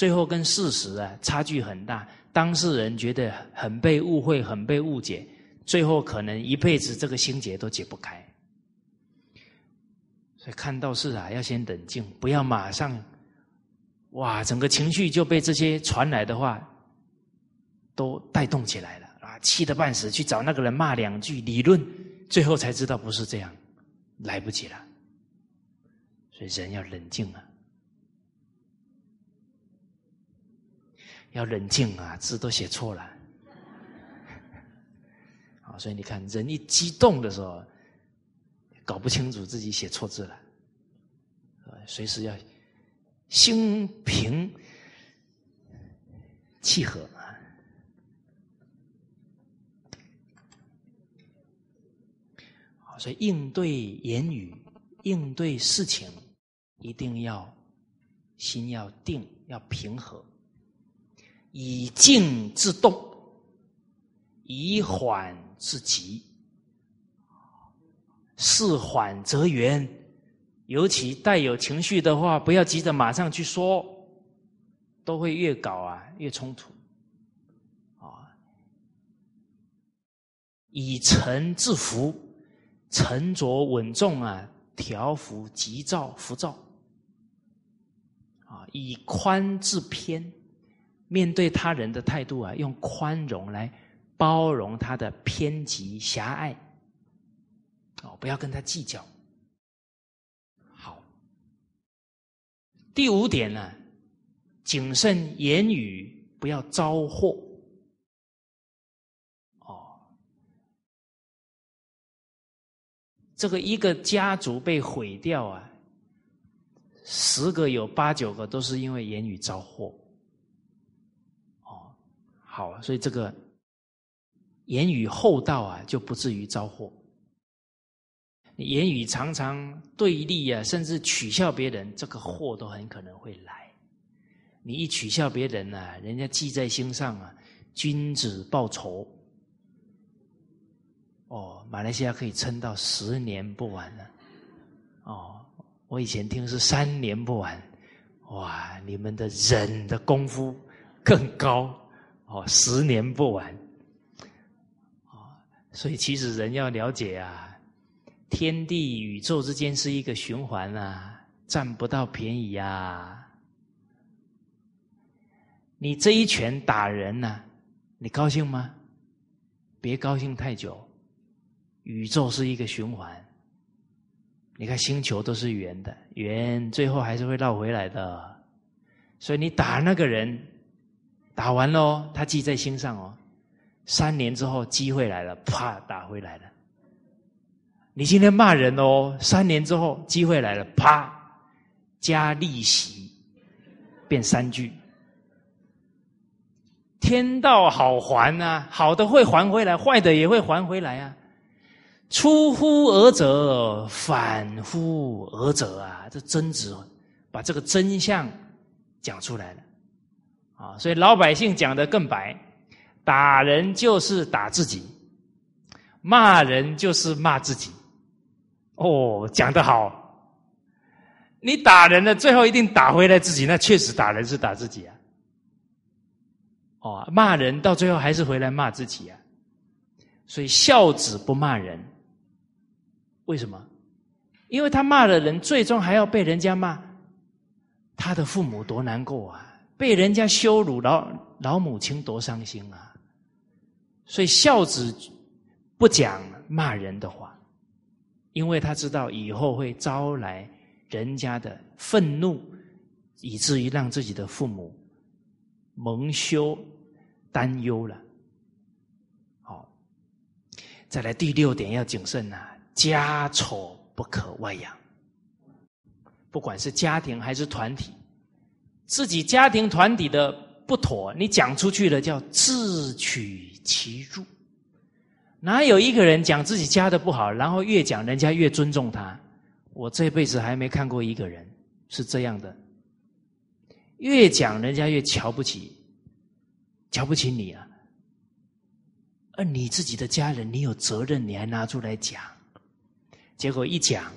最后跟事实啊差距很大，当事人觉得很被误会、很被误解，最后可能一辈子这个心结都解不开。所以看到事啊，要先冷静，不要马上，哇，整个情绪就被这些传来的话都带动起来了啊，气得半死，去找那个人骂两句，理论，最后才知道不是这样，来不及了。所以人要冷静啊。要冷静啊，字都写错了。好，所以你看，人一激动的时候，搞不清楚自己写错字了，随时要心平契合。所以应对言语、应对事情，一定要心要定，要平和，以静制动，以缓制急，事缓则圆。尤其带有情绪的话，不要急着马上去说，都会越搞啊越冲突。啊，以沉制浮。沉着稳重啊，调伏急躁浮躁，啊，以宽制偏，面对他人的态度啊，用宽容来包容他的偏激狭隘，哦，不要跟他计较。好，第五点呢，谨慎言语，不要招祸。哦这个一个家族被毁掉啊，十个有八九个都是因为言语招祸。好，所以这个言语厚道啊，就不至于招祸。言语常常对立啊，甚至取笑别人，这个祸都很可能会来。你一取笑别人呢，人家记在心上啊，君子报仇。哦，马来西亚可以撑到十年不完了。哦，我以前听是三年不完。哇，你们的忍的功夫更高。哦，十年不完。哦，所以其实人要了解啊，天地宇宙之间是一个循环啊，占不到便宜啊。你这一拳打人呢，你高兴吗？别高兴太久。宇宙是一个循环，你看星球都是圆的，圆最后还是会绕回来的。所以你打那个人，打完喽，他记在心上哦。三年之后机会来了，啪打回来了。你今天骂人哦，三年之后机会来了，啪加利息，变三句。天道好还啊，好的会还回来，坏的也会还回来啊。出乎尔者，反乎尔者啊！这真子把这个真相讲出来了啊！所以老百姓讲的更白：打人就是打自己，骂人就是骂自己。哦，讲得好！你打人了，最后一定打回来自己，那确实打人是打自己啊！哦，骂人到最后还是回来骂自己啊！所以孝子不骂人。为什么？因为他骂了人，最终还要被人家骂，他的父母多难过啊！被人家羞辱，老老母亲多伤心啊！所以孝子不讲骂人的话，因为他知道以后会招来人家的愤怒，以至于让自己的父母蒙羞担忧了。好，再来第六点要谨慎呐。家丑不可外扬，不管是家庭还是团体，自己家庭团体的不妥，你讲出去了叫自取其辱。哪有一个人讲自己家的不好，然后越讲人家越尊重他？我这辈子还没看过一个人是这样的，越讲人家越瞧不起，瞧不起你啊！而你自己的家人，你有责任，你还拿出来讲。结果一讲，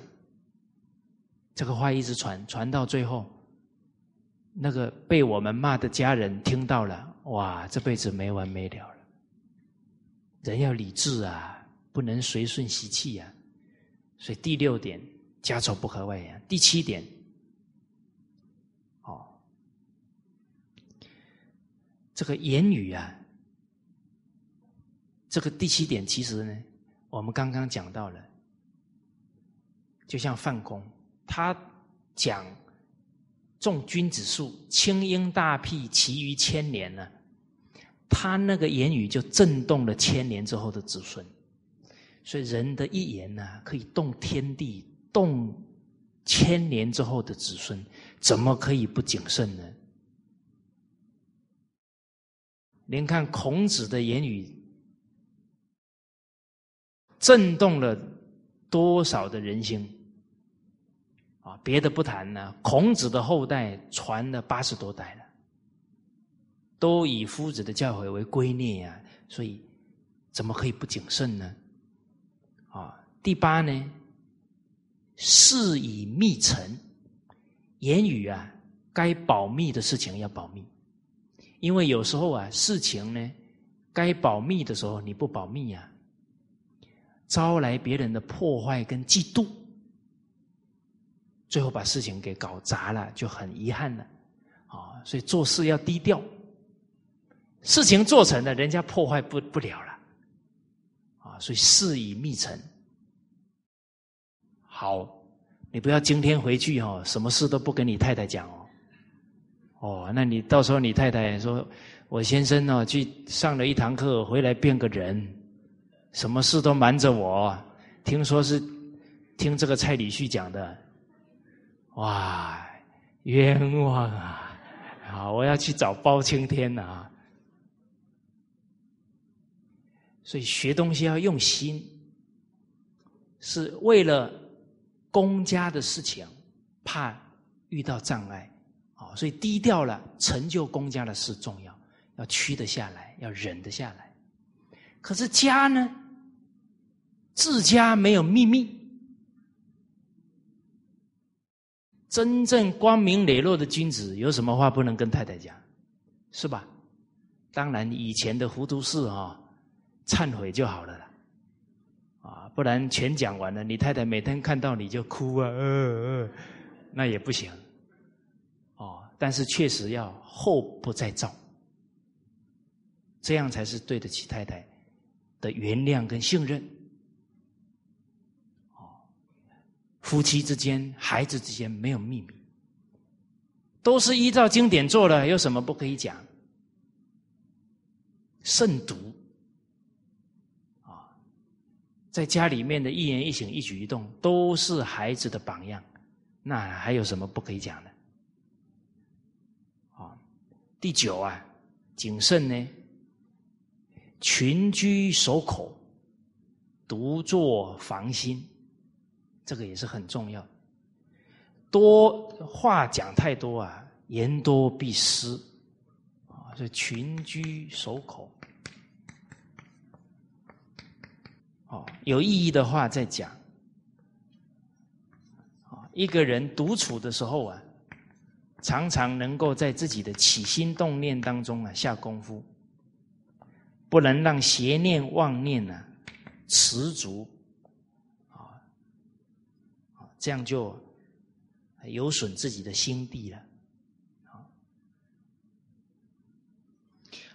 这个话一直传，传到最后，那个被我们骂的家人听到了，哇，这辈子没完没了了。人要理智啊，不能随顺习气呀。所以第六点，家丑不可外扬。第七点，哦，这个言语啊，这个第七点其实呢，我们刚刚讲到了。就像范公，他讲种君子树，轻鹰大辟，其余千年呢，他那个言语就震动了千年之后的子孙。所以人的一言呢，可以动天地，动千年之后的子孙，怎么可以不谨慎呢？您看孔子的言语，震动了多少的人心啊！别的不谈呢，孔子的后代传了八十多代了，都以夫子的教诲为圭臬呀，所以怎么可以不谨慎呢？啊，第八呢，事以密成，言语啊，该保密的事情要保密。因为有时候啊，事情呢，该保密的时候你不保密呀，招来别人的破坏跟嫉妒，最后把事情给搞砸了，就很遗憾了啊。所以做事要低调，事情做成了，人家破坏不不了了啊。所以事以密成。好，你不要今天回去哦，什么事都不跟你太太讲哦。哦，那你到时候你太太说，我先生呢去上了一堂课，回来变个人，什么事都瞒着我。听说是听这个蔡礼旭讲的，哇，冤枉啊！好，我要去找包青天啊。所以学东西要用心，是为了公家的事情，怕遇到障碍。所以低调了，成就公家的事重要，要屈得下来，要忍得下来。可是家呢？自家没有秘密，真正光明磊落的君子，有什么话不能跟太太讲？是吧？当然，以前的糊涂事啊，忏悔就好了啦。啊，不然全讲完了，你太太每天看到你就哭啊，呃呃，那也不行。哦但是确实要后不再造，这样才是对得起太太的原谅跟信任。哦，夫妻之间、孩子之间没有秘密，都是依照经典做的，有什么不可以讲？慎独啊，在家里面的一言一行、一举一动，都是孩子的榜样，那还有什么不可以讲的？啊第九啊，谨慎呢，群居守口，独坐防心，这个也是很重要。多话讲太多啊，言多必失啊，所以群居守口，哦，有意义的话再讲。啊，一个人独处的时候啊。常常能够在自己的起心动念当中啊下功夫，不能让邪念妄念呢持足，这样就有损自己的心地了。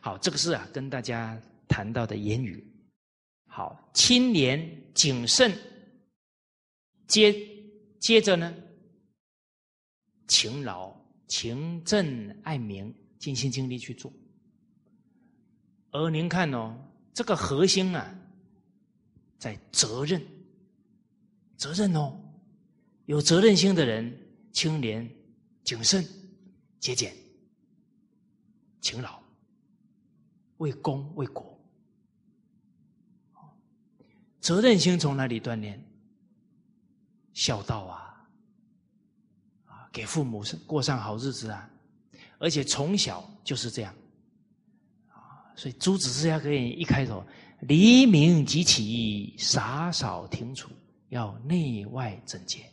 好，这个是啊跟大家谈到的言语。好，清廉谨慎，接接着呢，勤劳。勤政爱民，尽心尽力去做。而您看哦，这个核心啊，在责任，责任哦，有责任心的人，清廉、谨慎、节俭、勤劳，为公为国。责任心从哪里锻炼？孝道啊。给父母过上好日子啊，而且从小就是这样啊，所以朱子治家可以一开头，黎明即起，洒扫庭除，要内外整洁，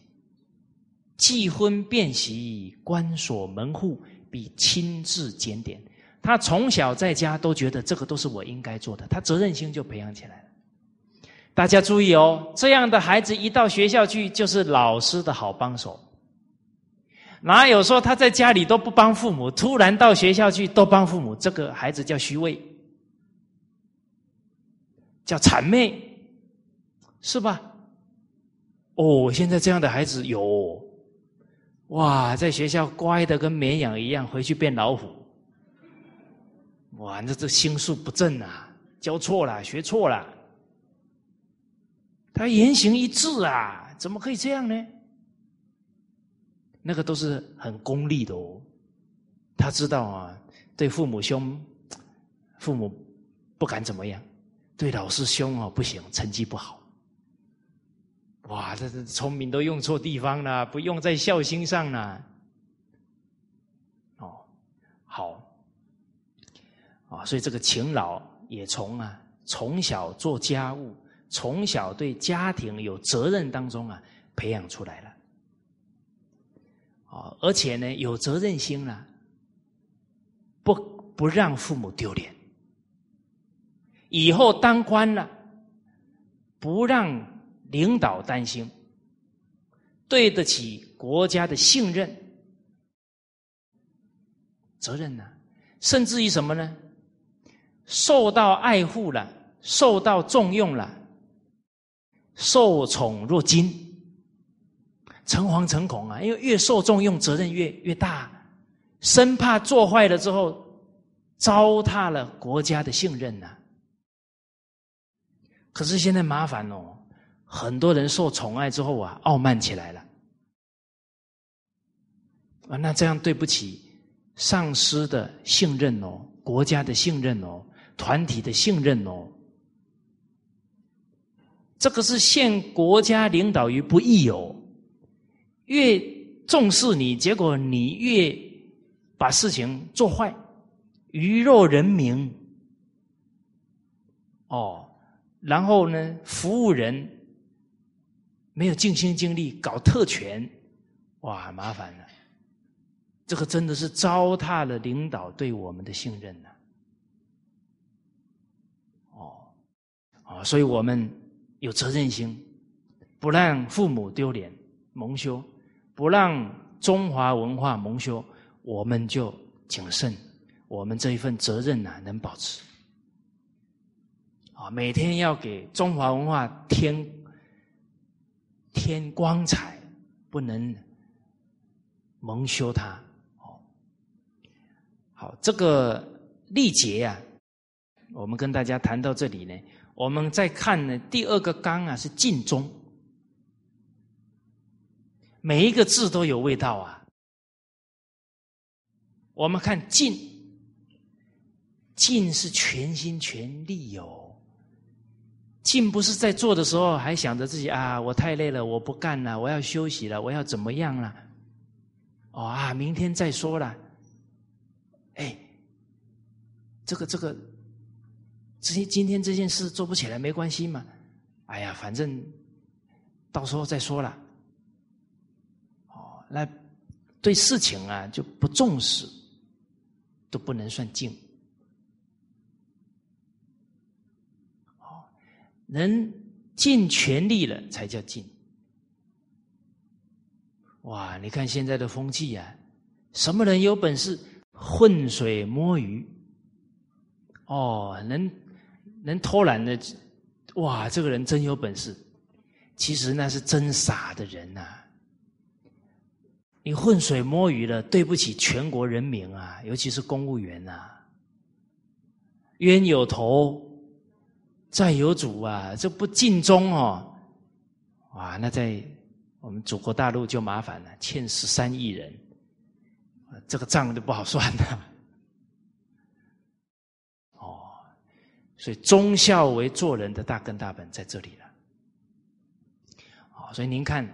既婚便习，关锁门户，比亲自检点。他从小在家都觉得这个都是我应该做的，他责任心就培养起来了。大家注意哦，这样的孩子一到学校去，就是老师的好帮手。哪有说他在家里都不帮父母，突然到学校去都帮父母？这个孩子叫虚伪，叫谄媚，是吧？哦，现在这样的孩子有，哇，在学校乖的跟绵羊一样，回去变老虎，哇，那这心术不正啊，教错了，学错了，他言行一致啊，怎么可以这样呢？那个都是很功利的哦，他知道啊，对父母凶父母不敢怎么样，对老师凶哦，不行，成绩不好。哇，这这聪明都用错地方了，不用在孝心上了。哦，好，啊，所以这个勤劳也从啊从小做家务，从小对家庭有责任当中啊培养出来了。啊，而且呢有责任心了，不不让父母丢脸，以后当官了，不让。领导担心，对得起国家的信任、责任呢？甚至于什么呢？受到爱护了，受到重用了，受宠若惊，诚惶诚恐啊！因为越受重用，责任越越大，生怕做坏了之后糟蹋了国家的信任呐。可是现在麻烦哦。很多人受宠爱之后啊，傲慢起来了啊，那这样对不起上司的信任哦，国家的信任哦，团体的信任哦，这个是陷国家领导于不义哦。越重视你，结果你越把事情做坏，鱼肉人民哦，然后呢，服务人。没有尽心尽力搞特权，哇，麻烦了！这个真的是糟蹋了领导对我们的信任呐。哦，啊，所以我们有责任心，不让父母丢脸蒙羞，不让中华文化蒙羞，我们就谨慎，我们这一份责任呐，能保持。啊，每天要给中华文化添。添光彩，不能蒙羞他。哦，好，这个历劫啊，我们跟大家谈到这里呢，我们再看呢，第二个纲啊是尽忠，每一个字都有味道啊。我们看尽，尽是全心全力有。进不是在做的时候还想着自己啊，我太累了，我不干了，我要休息了，我要怎么样了？哦啊，明天再说了。哎，这个这个，这些今天这件事做不起来没关系嘛？哎呀，反正到时候再说了。哦，那对事情啊就不重视，都不能算静。能尽全力了，才叫尽。哇！你看现在的风气啊，什么人有本事浑水摸鱼？哦，能能偷懒的，哇！这个人真有本事。其实那是真傻的人呐！你浑水摸鱼了，对不起全国人民啊，尤其是公务员呐，冤有头。再有主啊，这不尽忠哦，哇，那在我们祖国大陆就麻烦了，欠十三亿人，这个账就不好算了。哦，所以忠孝为做人的大根大本在这里了。哦，所以您看，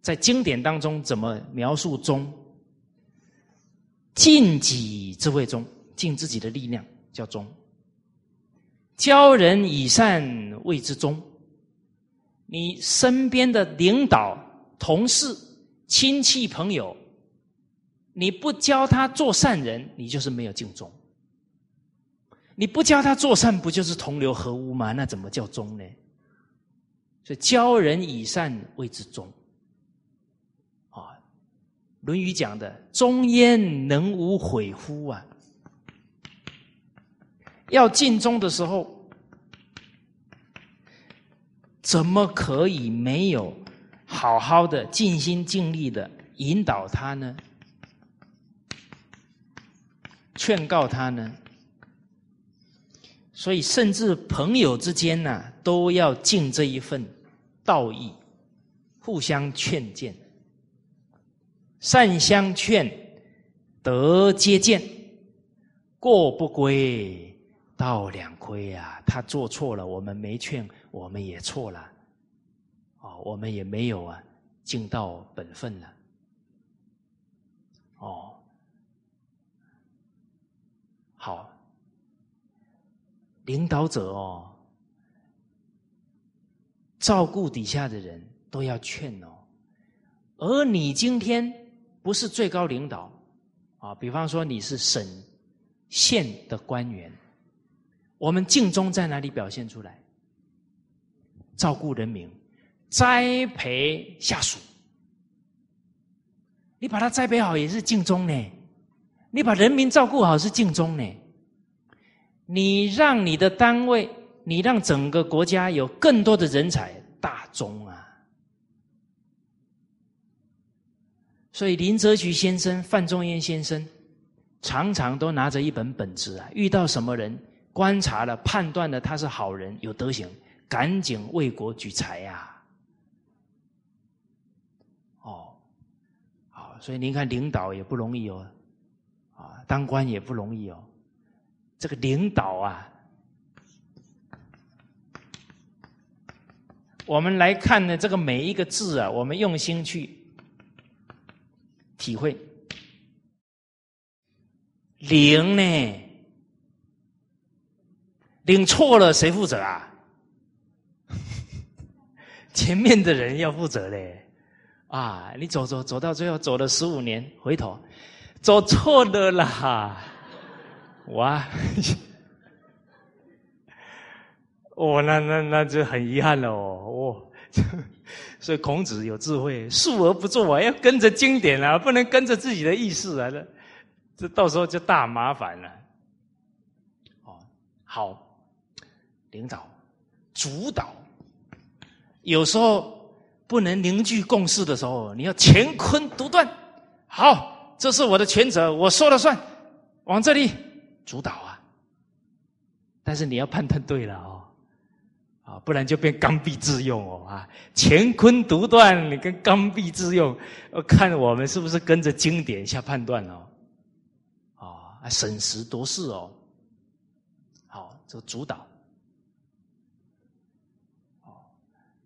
在经典当中怎么描述忠？尽己之谓忠，尽自己的力量叫忠。教人以善谓之忠。你身边的领导、同事、亲戚、朋友，你不教他做善人，你就是没有敬忠。你不教他做善，不就是同流合污吗？那怎么叫忠呢？所以教人以善谓之忠。啊，《论语》讲的“忠焉能无悔乎”啊。要尽忠的时候，怎么可以没有好好的尽心尽力的引导他呢？劝告他呢？所以，甚至朋友之间呢，都要尽这一份道义，互相劝谏，善相劝，得皆见。过不归，道两亏啊！他做错了，我们没劝，我们也错了，哦，我们也没有啊，尽到本分了，哦，好，领导者哦，照顾底下的人都要劝哦，而你今天不是最高领导。啊，比方说你是省县的官员，我们敬忠在哪里表现出来？照顾人民，栽培下属，你把他栽培好也是敬忠呢。你把人民照顾好是敬忠呢。你让你的单位，你让整个国家有更多的人才，大忠啊。所以林则徐先生、范仲淹先生常常都拿着一本本子啊，遇到什么人，观察了、判断了他是好人、有德行，赶紧为国举才呀！哦，好，所以您看，领导也不容易哦，啊，当官也不容易哦。这个领导啊，我们来看呢，这个每一个字啊，我们用心去。体会，领呢？领错了谁负责啊？前面的人要负责嘞！啊，你走走走到最后走了十五年，回头走错了啦！哇！哦，那那那就很遗憾了哦，哦。所以孔子有智慧，述而不作啊，要跟着经典啊，不能跟着自己的意思啊，这这到时候就大麻烦了。哦，好，领导主导，有时候不能凝聚共识的时候，你要乾坤独断。好，这是我的权责，我说了算，往这里主导啊。但是你要判断对了哦。啊，不然就变刚愎自用哦啊！乾坤独断，你跟刚愎自用，看我们是不是跟着经典下判断哦？啊，审时度势哦。好，这个主导。哦，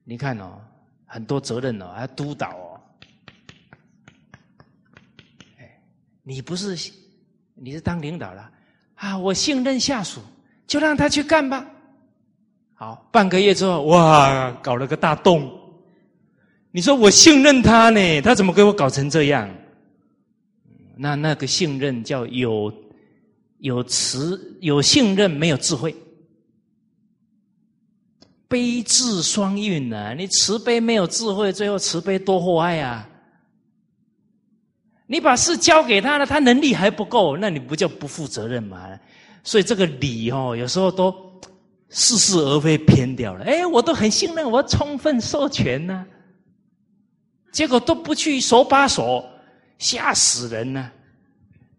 你看哦，很多责任哦，还要督导哦。哎，你不是你是当领导了啊？我信任下属，就让他去干吧。好，半个月之后，哇，搞了个大洞。你说我信任他呢，他怎么给我搞成这样？那那个信任叫有有慈有信任，没有智慧，悲智双运呢？你慈悲没有智慧，最后慈悲多祸害啊！你把事交给他了，他能力还不够，那你不叫不负责任吗？所以这个理哦，有时候都。似是而非，偏掉了。哎，我都很信任，我充分授权呢，结果都不去手把手，吓死人呢！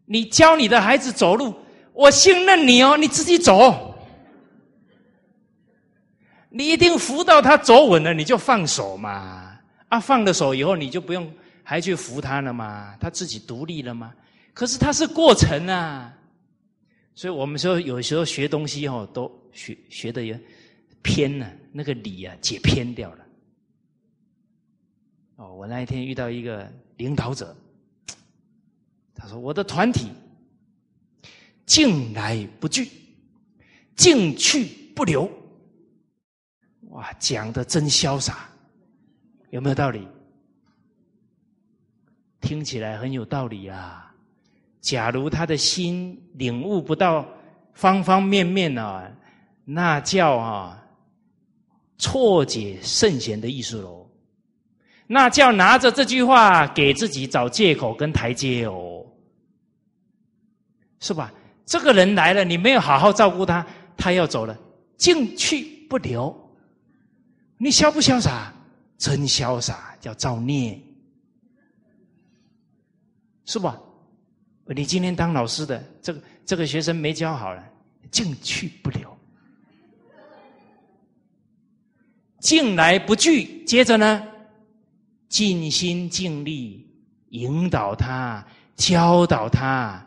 你教你的孩子走路，我信任你哦，你自己走，你一定扶到他走稳了，你就放手嘛。啊，放了手以后，你就不用还去扶他了嘛，他自己独立了吗？可是他是过程啊。所以我们说，有时候学东西哦，都学学的也偏了，那个理啊解偏掉了。哦，我那一天遇到一个领导者，他说：“我的团体进来不拒，进去不留。”哇，讲的真潇洒，有没有道理？听起来很有道理啊。假如他的心领悟不到方方面面啊，那叫啊错解圣贤的意思喽，那叫拿着这句话给自己找借口跟台阶哦，是吧？这个人来了，你没有好好照顾他，他要走了，进去不留，你潇不潇洒？真潇洒，叫造孽，是吧？你今天当老师的，这个这个学生没教好了，进去不留，进来不拒，接着呢，尽心尽力引导他，教导他，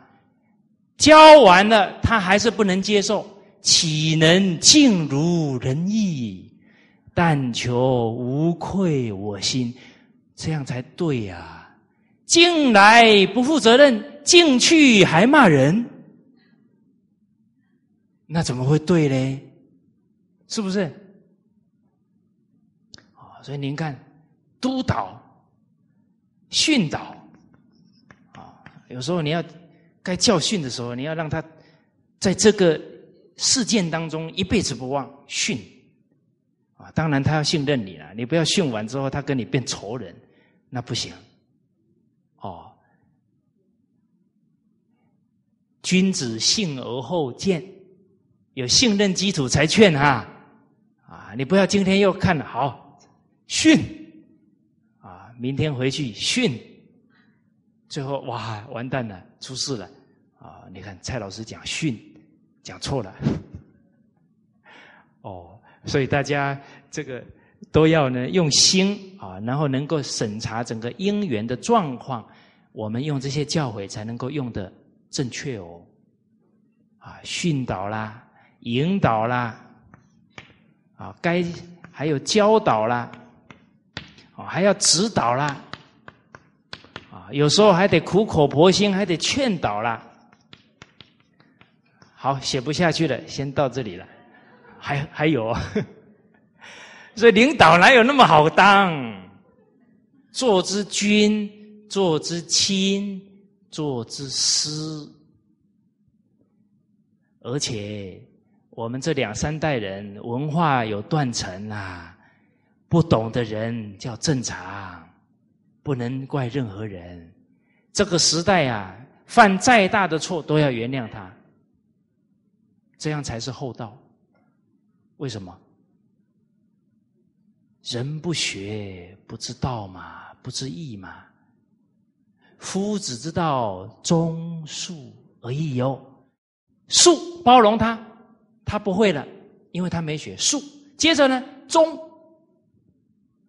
教完了他还是不能接受，岂能尽如人意？但求无愧我心，这样才对呀！进来不负责任，进去还骂人，那怎么会对呢？是不是？啊，所以您看，督导、训导，啊，有时候你要该教训的时候，你要让他在这个事件当中一辈子不忘训。当然他要信任你了，你不要训完之后他跟你变仇人，那不行。哦，君子信而后见，有信任基础才劝哈。啊，你不要今天又看了好训，啊，明天回去训，最后哇完蛋了，出事了。啊，你看蔡老师讲训讲错了，哦。所以大家这个都要呢用心啊，然后能够审查整个因缘的状况，我们用这些教诲才能够用的正确哦。啊，训导啦，引导啦，啊，该还有教导啦，啊，还要指导啦，啊，有时候还得苦口婆心，还得劝导啦。好，写不下去了，先到这里了。还还有，所以领导哪有那么好当？做之君，做之亲，做之师，而且我们这两三代人文化有断层啊，不懂的人叫正常，不能怪任何人。这个时代啊，犯再大的错都要原谅他，这样才是厚道。为什么？人不学不知道嘛，不知义嘛。夫子之道忠恕而已哟，恕包容他，他不会了，因为他没学恕。接着呢，忠，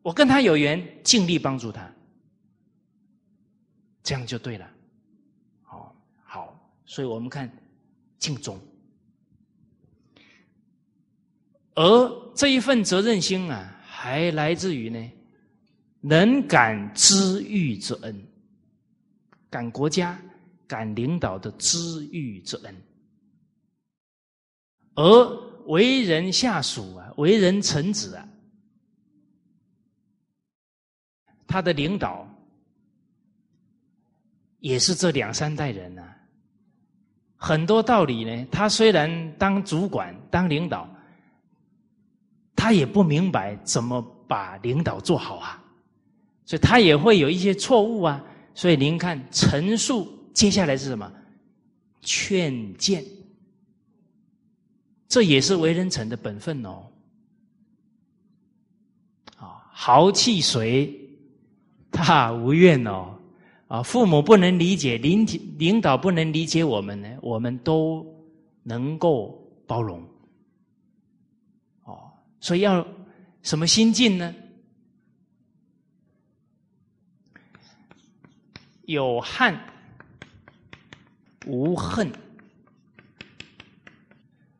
我跟他有缘，尽力帮助他，这样就对了。好，好，所以我们看敬忠。而这一份责任心啊，还来自于呢，能感知遇之恩，感国家、感领导的知遇之恩。而为人下属啊，为人臣子啊，他的领导也是这两三代人呐。很多道理呢，他虽然当主管、当领导。他也不明白怎么把领导做好啊，所以他也会有一些错误啊。所以您看陈述，接下来是什么？劝谏，这也是为人臣的本分哦。啊，豪气随，他无怨哦。啊，父母不能理解，领领导不能理解我们呢，我们都能够包容。所以要什么心境呢？有憾无恨，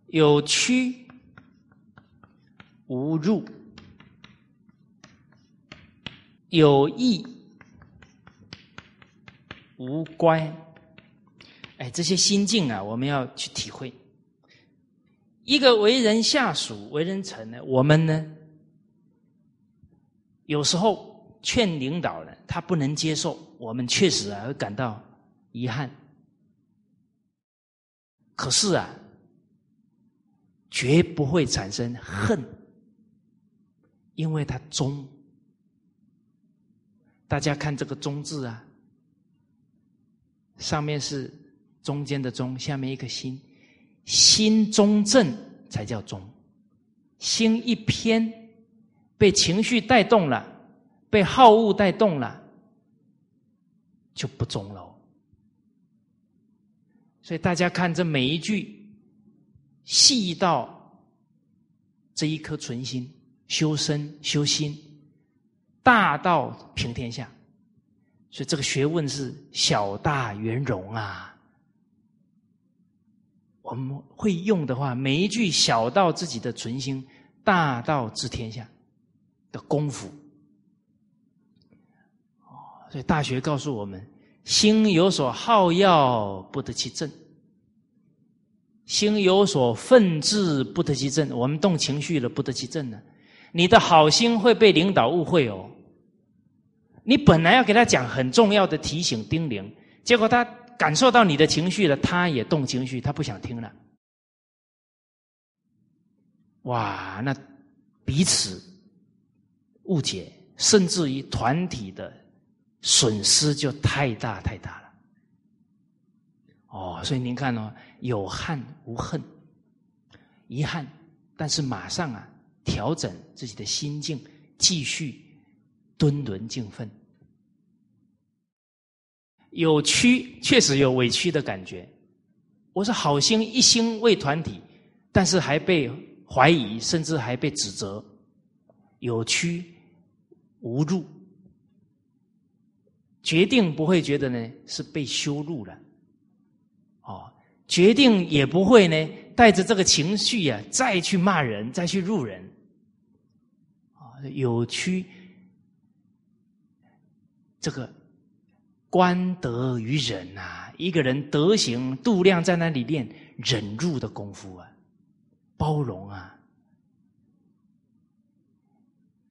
有屈无入，有义无乖。哎，这些心境啊，我们要去体会。一个为人下属、为人臣呢，我们呢，有时候劝领导呢，他不能接受，我们确实啊会感到遗憾。可是啊，绝不会产生恨，因为他忠。大家看这个“忠”字啊，上面是中间的“忠”，下面一颗心。心中正才叫忠，心一偏，被情绪带动了，被好恶带动了，就不忠了。所以大家看这每一句，细到这一颗存心修身修心，大到平天下，所以这个学问是小大圆融啊。我们会用的话，每一句小到自己的存心，大到治天下的功夫。所以《大学》告诉我们：心有所好要，不得其正；心有所愤志，不得其正。我们动情绪了，不得其正呢。你的好心会被领导误会哦。你本来要给他讲很重要的提醒叮咛，结果他感受到你的情绪了，他也动情绪，他不想听了。哇，那彼此误解，甚至于团体的损失就太大太大了。哦，所以您看哦，有憾无恨，遗憾，但是马上啊，调整自己的心境，继续。敦伦敬奋，有屈确实有委屈的感觉。我是好心一心为团体，但是还被怀疑，甚至还被指责，有屈无入。决定不会觉得呢是被羞辱了，哦，决定也不会呢带着这个情绪呀再去骂人，再去入人，啊，有屈。这个观德于忍啊，一个人德行度量在那里练忍辱的功夫啊，包容啊，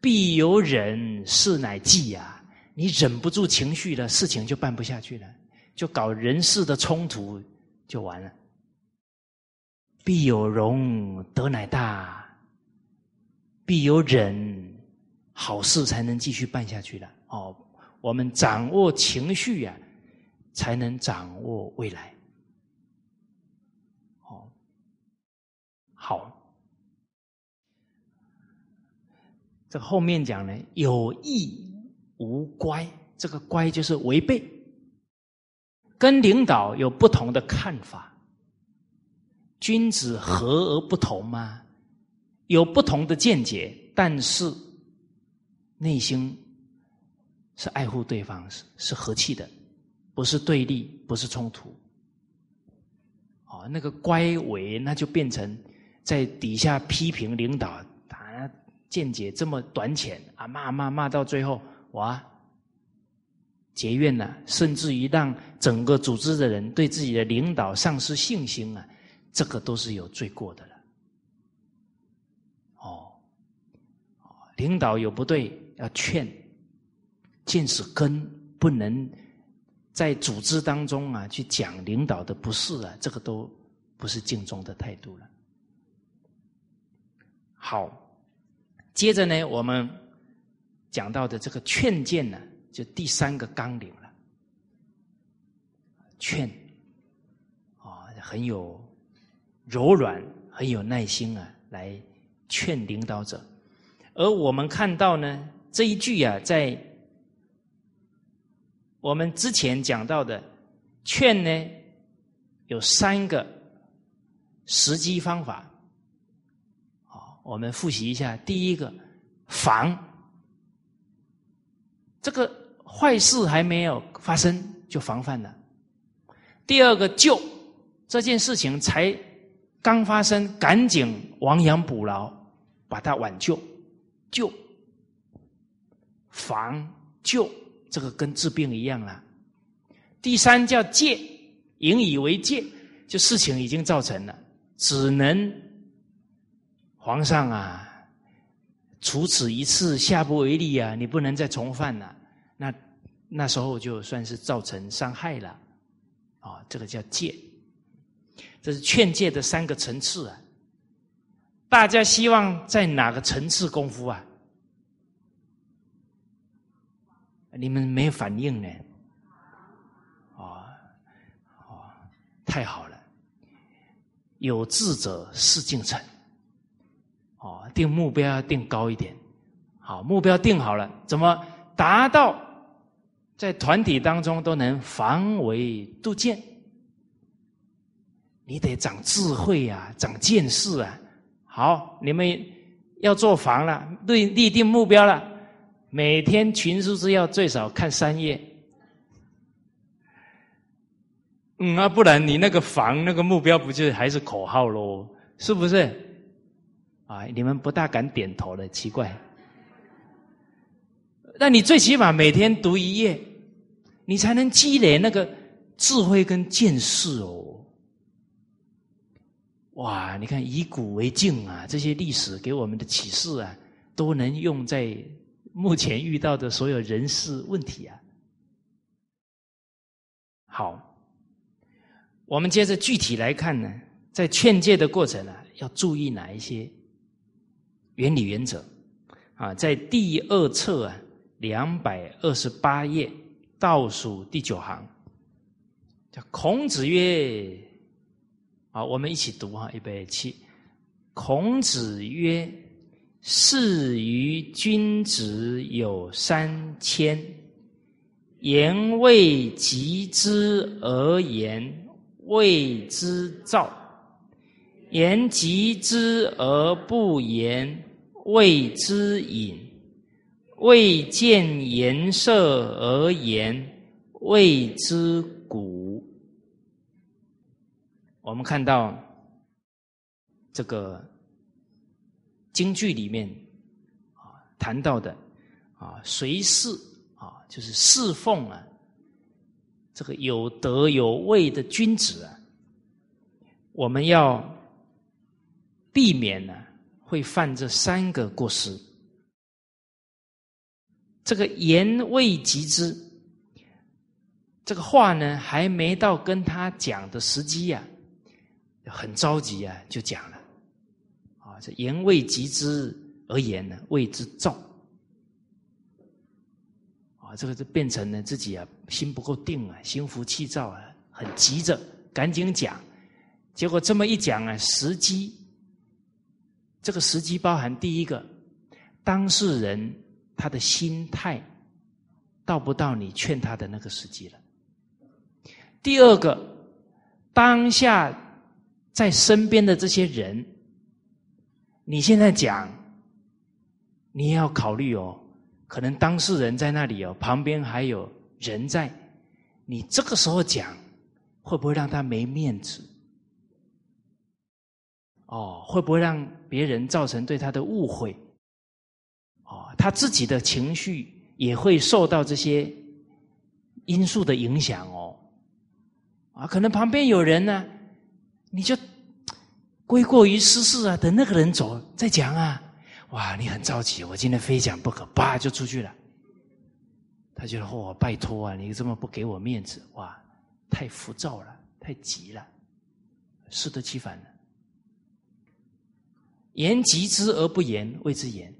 必有忍，事乃济啊！你忍不住情绪了，事情就办不下去了，就搞人事的冲突就完了。必有容，德乃大；必有忍，好事才能继续办下去了。哦。我们掌握情绪呀，才能掌握未来。哦，好，这后面讲呢，有意无乖，这个乖就是违背，跟领导有不同的看法。君子和而不同吗？有不同的见解，但是内心。是爱护对方，是是和气的，不是对立，不是冲突。哦，那个乖违，那就变成在底下批评领导，他见解这么短浅啊，骂骂骂到最后，哇，结怨了，甚至于让整个组织的人对自己的领导丧失信心啊，这个都是有罪过的了。哦，领导有不对，要劝。见是根，不能在组织当中啊去讲领导的不是啊，这个都不是敬重的态度了。好，接着呢，我们讲到的这个劝谏呢，就第三个纲领了。劝啊，很有柔软，很有耐心啊，来劝领导者。而我们看到呢，这一句啊，在我们之前讲到的劝呢，有三个时机方法。好，我们复习一下。第一个，防，这个坏事还没有发生就防范了。第二个，救，这件事情才刚发生，赶紧亡羊补牢，把它挽救。救，防，救。这个跟治病一样了。第三叫戒，引以为戒，就事情已经造成了，只能皇上啊，除此一次，下不为例啊，你不能再重犯了。那那时候就算是造成伤害了，啊，这个叫戒。这是劝诫的三个层次啊。大家希望在哪个层次功夫啊？你们没反应呢？哦，哦，太好了！有志者事竟成。哦，定目标要定高一点。好，目标定好了，怎么达到在团体当中都能防微杜渐？你得长智慧呀，长见识啊！好，你们要做防了，立立定目标了。每天群书之要最少看三页，嗯啊，不然你那个房那个目标不就还是口号喽？是不是？啊，你们不大敢点头了，奇怪。那你最起码每天读一页，你才能积累那个智慧跟见识哦。哇，你看以古为镜啊，这些历史给我们的启示啊，都能用在目前遇到的所有人事问题啊。好，我们接着具体来看呢，在劝诫的过程啊，要注意哪一些原理原则啊？在第二册啊，两百二十八页倒数第九行，叫孔子曰：“啊，我们一起读哈，预备起。孔子曰：‘事于君子有三千。’”言未及之而言，谓之躁；言及之而不言，谓之隐；未见颜色而言，谓之古。我们看到这个京剧里面啊谈到的啊，随侍啊。就是侍奉啊，这个有德有位的君子啊，我们要避免呢，会犯这三个过失。这个言未及之，这个话呢还没到跟他讲的时机呀，很着急啊，就讲了言未及之而言呢，谓之躁。这个就变成了自己啊，心不够定啊，心浮气躁啊，很急着赶紧讲，结果这么一讲啊，时机，这个时机包含第一个，当事人他的心态到不到你劝他的那个时机了；第二个，当下在身边的这些人，你现在讲，你也要考虑哦。可能当事人在那里哦，旁边还有人在，你这个时候讲，会不会让他没面子？哦，会不会让别人造成对他的误会？哦，他自己的情绪也会受到这些因素的影响哦。啊，可能旁边有人呢，你就归过于私事啊，等那个人走再讲啊。哇，你很着急，我今天非讲不可，叭就出去了。他觉得哦，拜托啊，你这么不给我面子，哇，太浮躁了，太急了，适得其反了。言及之而不言，谓之言。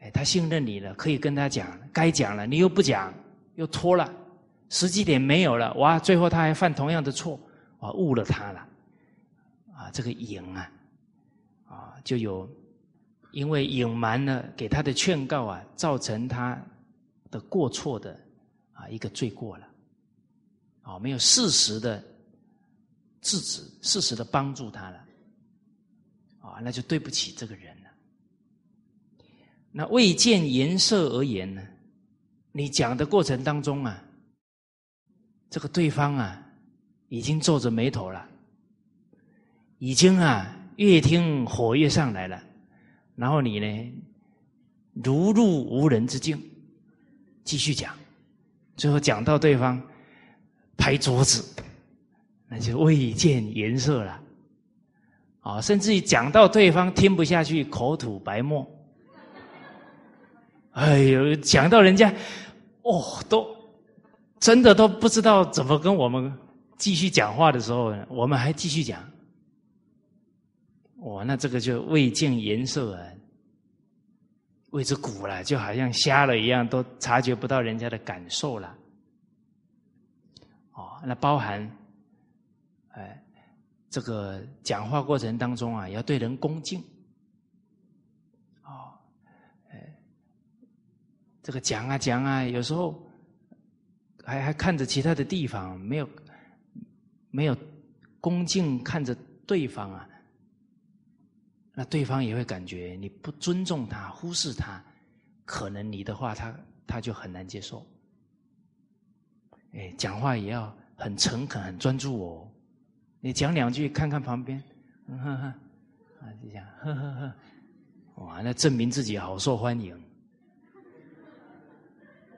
哎，他信任你了，可以跟他讲，该讲了，你又不讲，又拖了，时机点没有了，哇，最后他还犯同样的错，啊，误了他了，这个隐啊，啊，就有。因为隐瞒了给他的劝告啊，造成他的过错的啊一个罪过了，啊没有适时的制止，适时的帮助他了，啊那就对不起这个人了。那未见颜色而言呢？你讲的过程当中啊，这个对方啊已经皱着眉头了，已经啊越听火越上来了。然后你呢，如入无人之境，继续讲，最后讲到对方拍桌子，那就未见颜色了，啊，甚至于讲到对方听不下去，口吐白沫，哎呦，讲到人家，哦，都真的都不知道怎么跟我们继续讲话的时候，我们还继续讲。哇，那这个就未见颜色啊，谓之古了，就好像瞎了一样，都察觉不到人家的感受了。哦，那包含，哎，这个讲话过程当中啊，要对人恭敬。哦，哎，这个讲啊讲啊，有时候还还看着其他的地方，没有没有恭敬看着对方啊。那对方也会感觉你不尊重他、忽视他，可能你的话他他就很难接受。哎，讲话也要很诚恳、很专注哦。你讲两句，看看旁边，呵呵，啊，就这样，呵呵呵，哇，那证明自己好受欢迎。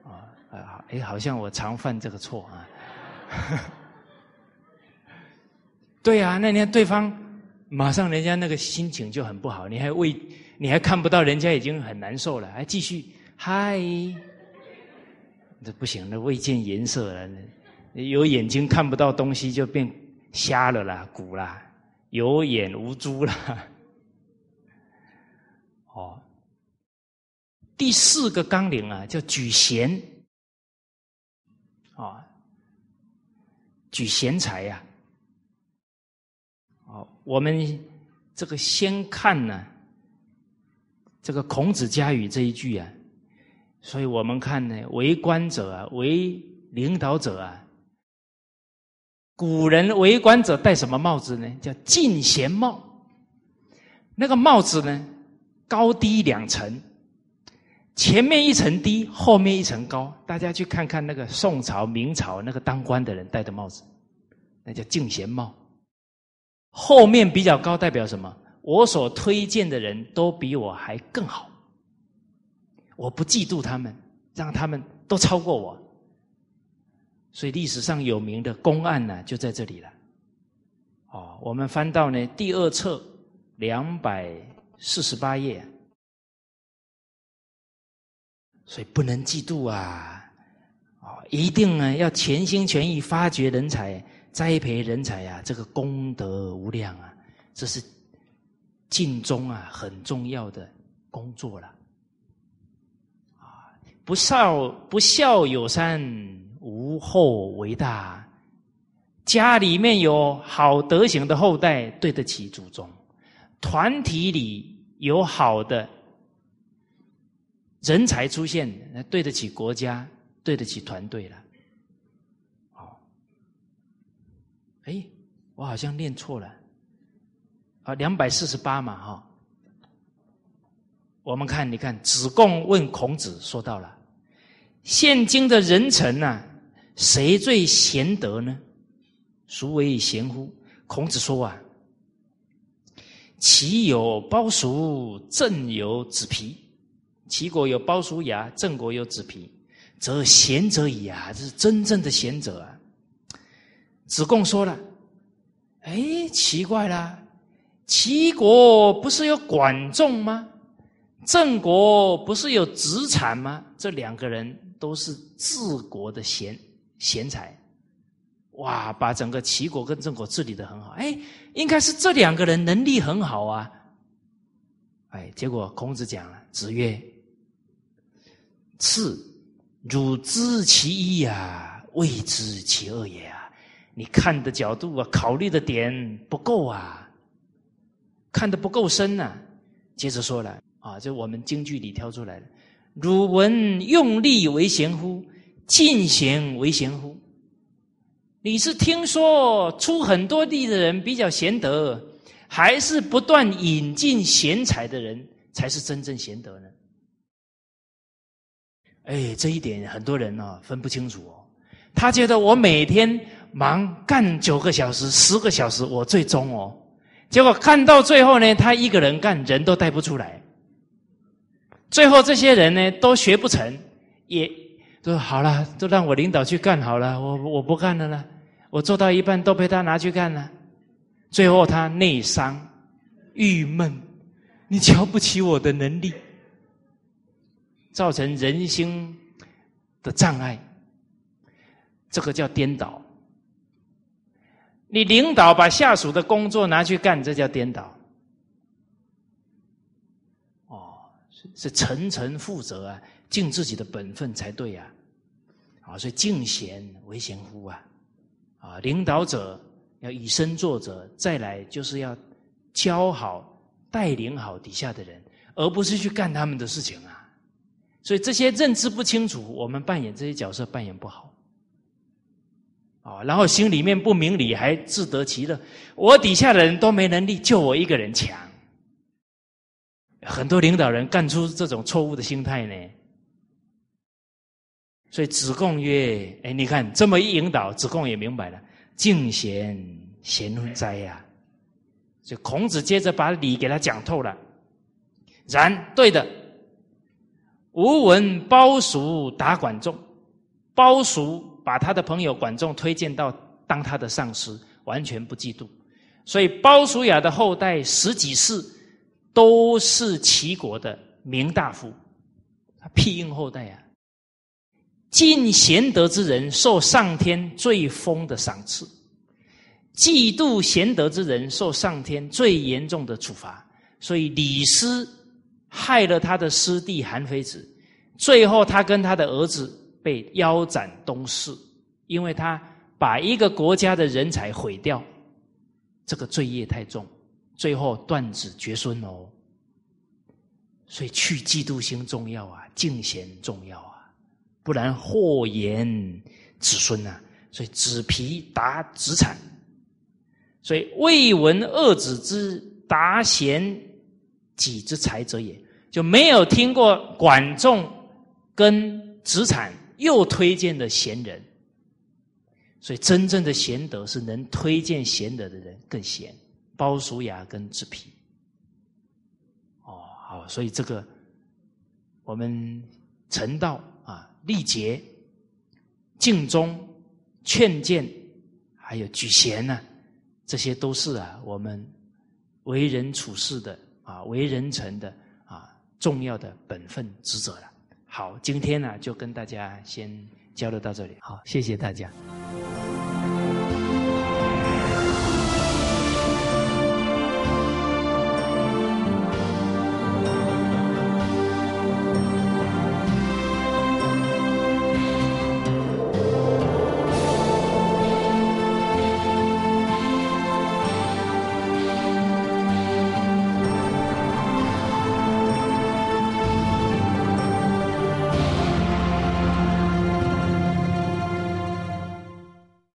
啊，啊，哎，好像我常犯这个错啊。对啊，那天对方马上人家那个心情就很不好，你还为你还看不到人家已经很难受了，还继续嗨，这不行，那未见颜色了，有眼睛看不到东西就变瞎了啦，古啦，有眼无珠啦。哦，第四个纲领啊，叫举贤，啊，举贤才呀。我们这个先看呢，这个孔子家语这一句啊，所以我们看呢，为官者啊，为领导者啊，古人为官者戴什么帽子呢？叫进贤帽。那个帽子呢，高低两层，前面一层低，后面一层高。大家去看看那个宋朝、明朝那个当官的人戴的帽子，那叫进贤帽。后面比较高代表什么？我所推荐的人都比我还更好，我不嫉妒他们，让他们都超过我。所以历史上有名的公案呢，就在这里了。哦，我们翻到呢第二册两百四十八页，所以不能嫉妒啊！哦，一定呢要全心全意发掘人才。栽培人才呀，这个功德无量啊，这是尽忠啊很重要的工作了。啊，不孝不孝有三，无后为大。家里面有好德行的后代，对得起祖宗；团体里有好的人才出现，那对得起国家，对得起团队了。哎，我好像念错了，啊，两百四十八嘛，哈。我们看，你看，子贡问孔子，说到了，现今的人臣呐，谁最贤德呢？孰为贤乎？孔子说啊，齐有鲍叔，郑有子皮。齐国有鲍叔牙，郑国有子皮，则贤者矣啊！这是真正的贤者啊。子贡说了：“哎，奇怪了，齐国不是有管仲吗？郑国不是有子产吗？这两个人都是治国的贤贤才，哇，把整个齐国跟郑国治理的很好。哎，应该是这两个人能力很好啊。哎，结果孔子讲了，子曰：‘次汝知其一呀，未知其二也。’”你看的角度啊，考虑的点不够啊，看的不够深呐。接着说了啊，就我们京剧里挑出来的：“汝闻用力为贤乎？进贤为贤乎？”你是听说出很多力的人比较贤德，还是不断引进贤才的人才是真正贤德呢？哎，这一点很多人呢分不清楚哦。他觉得我每天。忙干九个小时、十个小时，我最终哦，结果干到最后呢，他一个人干，人都带不出来。最后这些人呢，都学不成，也都好了，都让我领导去干好了，我我不干了呢，我做到一半都被他拿去干了。最后他内伤、郁闷，你瞧不起我的能力，造成人心的障碍，这个叫颠倒。你领导把下属的工作拿去干，这叫颠倒。哦，是是层层负责啊，尽自己的本分才对呀。啊，所以敬贤为贤乎啊，啊，领导者要以身作则，再来就是要教好、带领好底下的人，而不是去干他们的事情啊。所以这些认知不清楚，我们扮演这些角色扮演不好。啊，然后心里面不明理，还自得其乐。我底下的人都没能力，就我一个人强。很多领导人干出这种错误的心态呢。所以子贡曰：“哎，你看这么一引导，子贡也明白了，敬贤贤哉呀！”所以孔子接着把礼给他讲透了。然对的，吾闻包叔达管仲，包叔把他的朋友管仲推荐到当他的上司，完全不嫉妒。所以包叔牙的后代十几世都是齐国的名大夫，他庇应后代啊。敬贤德之人受上天最丰的赏赐，嫉妒贤德之人受上天最严重的处罚。所以李斯害了他的师弟韩非子，最后他跟他的儿子被腰斩东市，因为他把一个国家的人才毁掉，这个罪业太重，最后断子绝孙哦。所以去嫉妒心重要啊，敬贤重要啊。不然祸延子孙呐，所以子皮达子产，所以未闻恶子之达贤己之才者也，就没有听过管仲跟子产又推荐的贤人，所以真正的贤德是能推荐贤德的人更贤，包叔牙跟子皮。哦，好，所以这个我们成道。啊，力竭、敬忠、劝谏，还有举贤呢，这些都是啊，我们为人处事的啊，为人臣的啊，重要的本分职责了。好，今天呢，就跟大家先交流到这里。好，谢谢大家。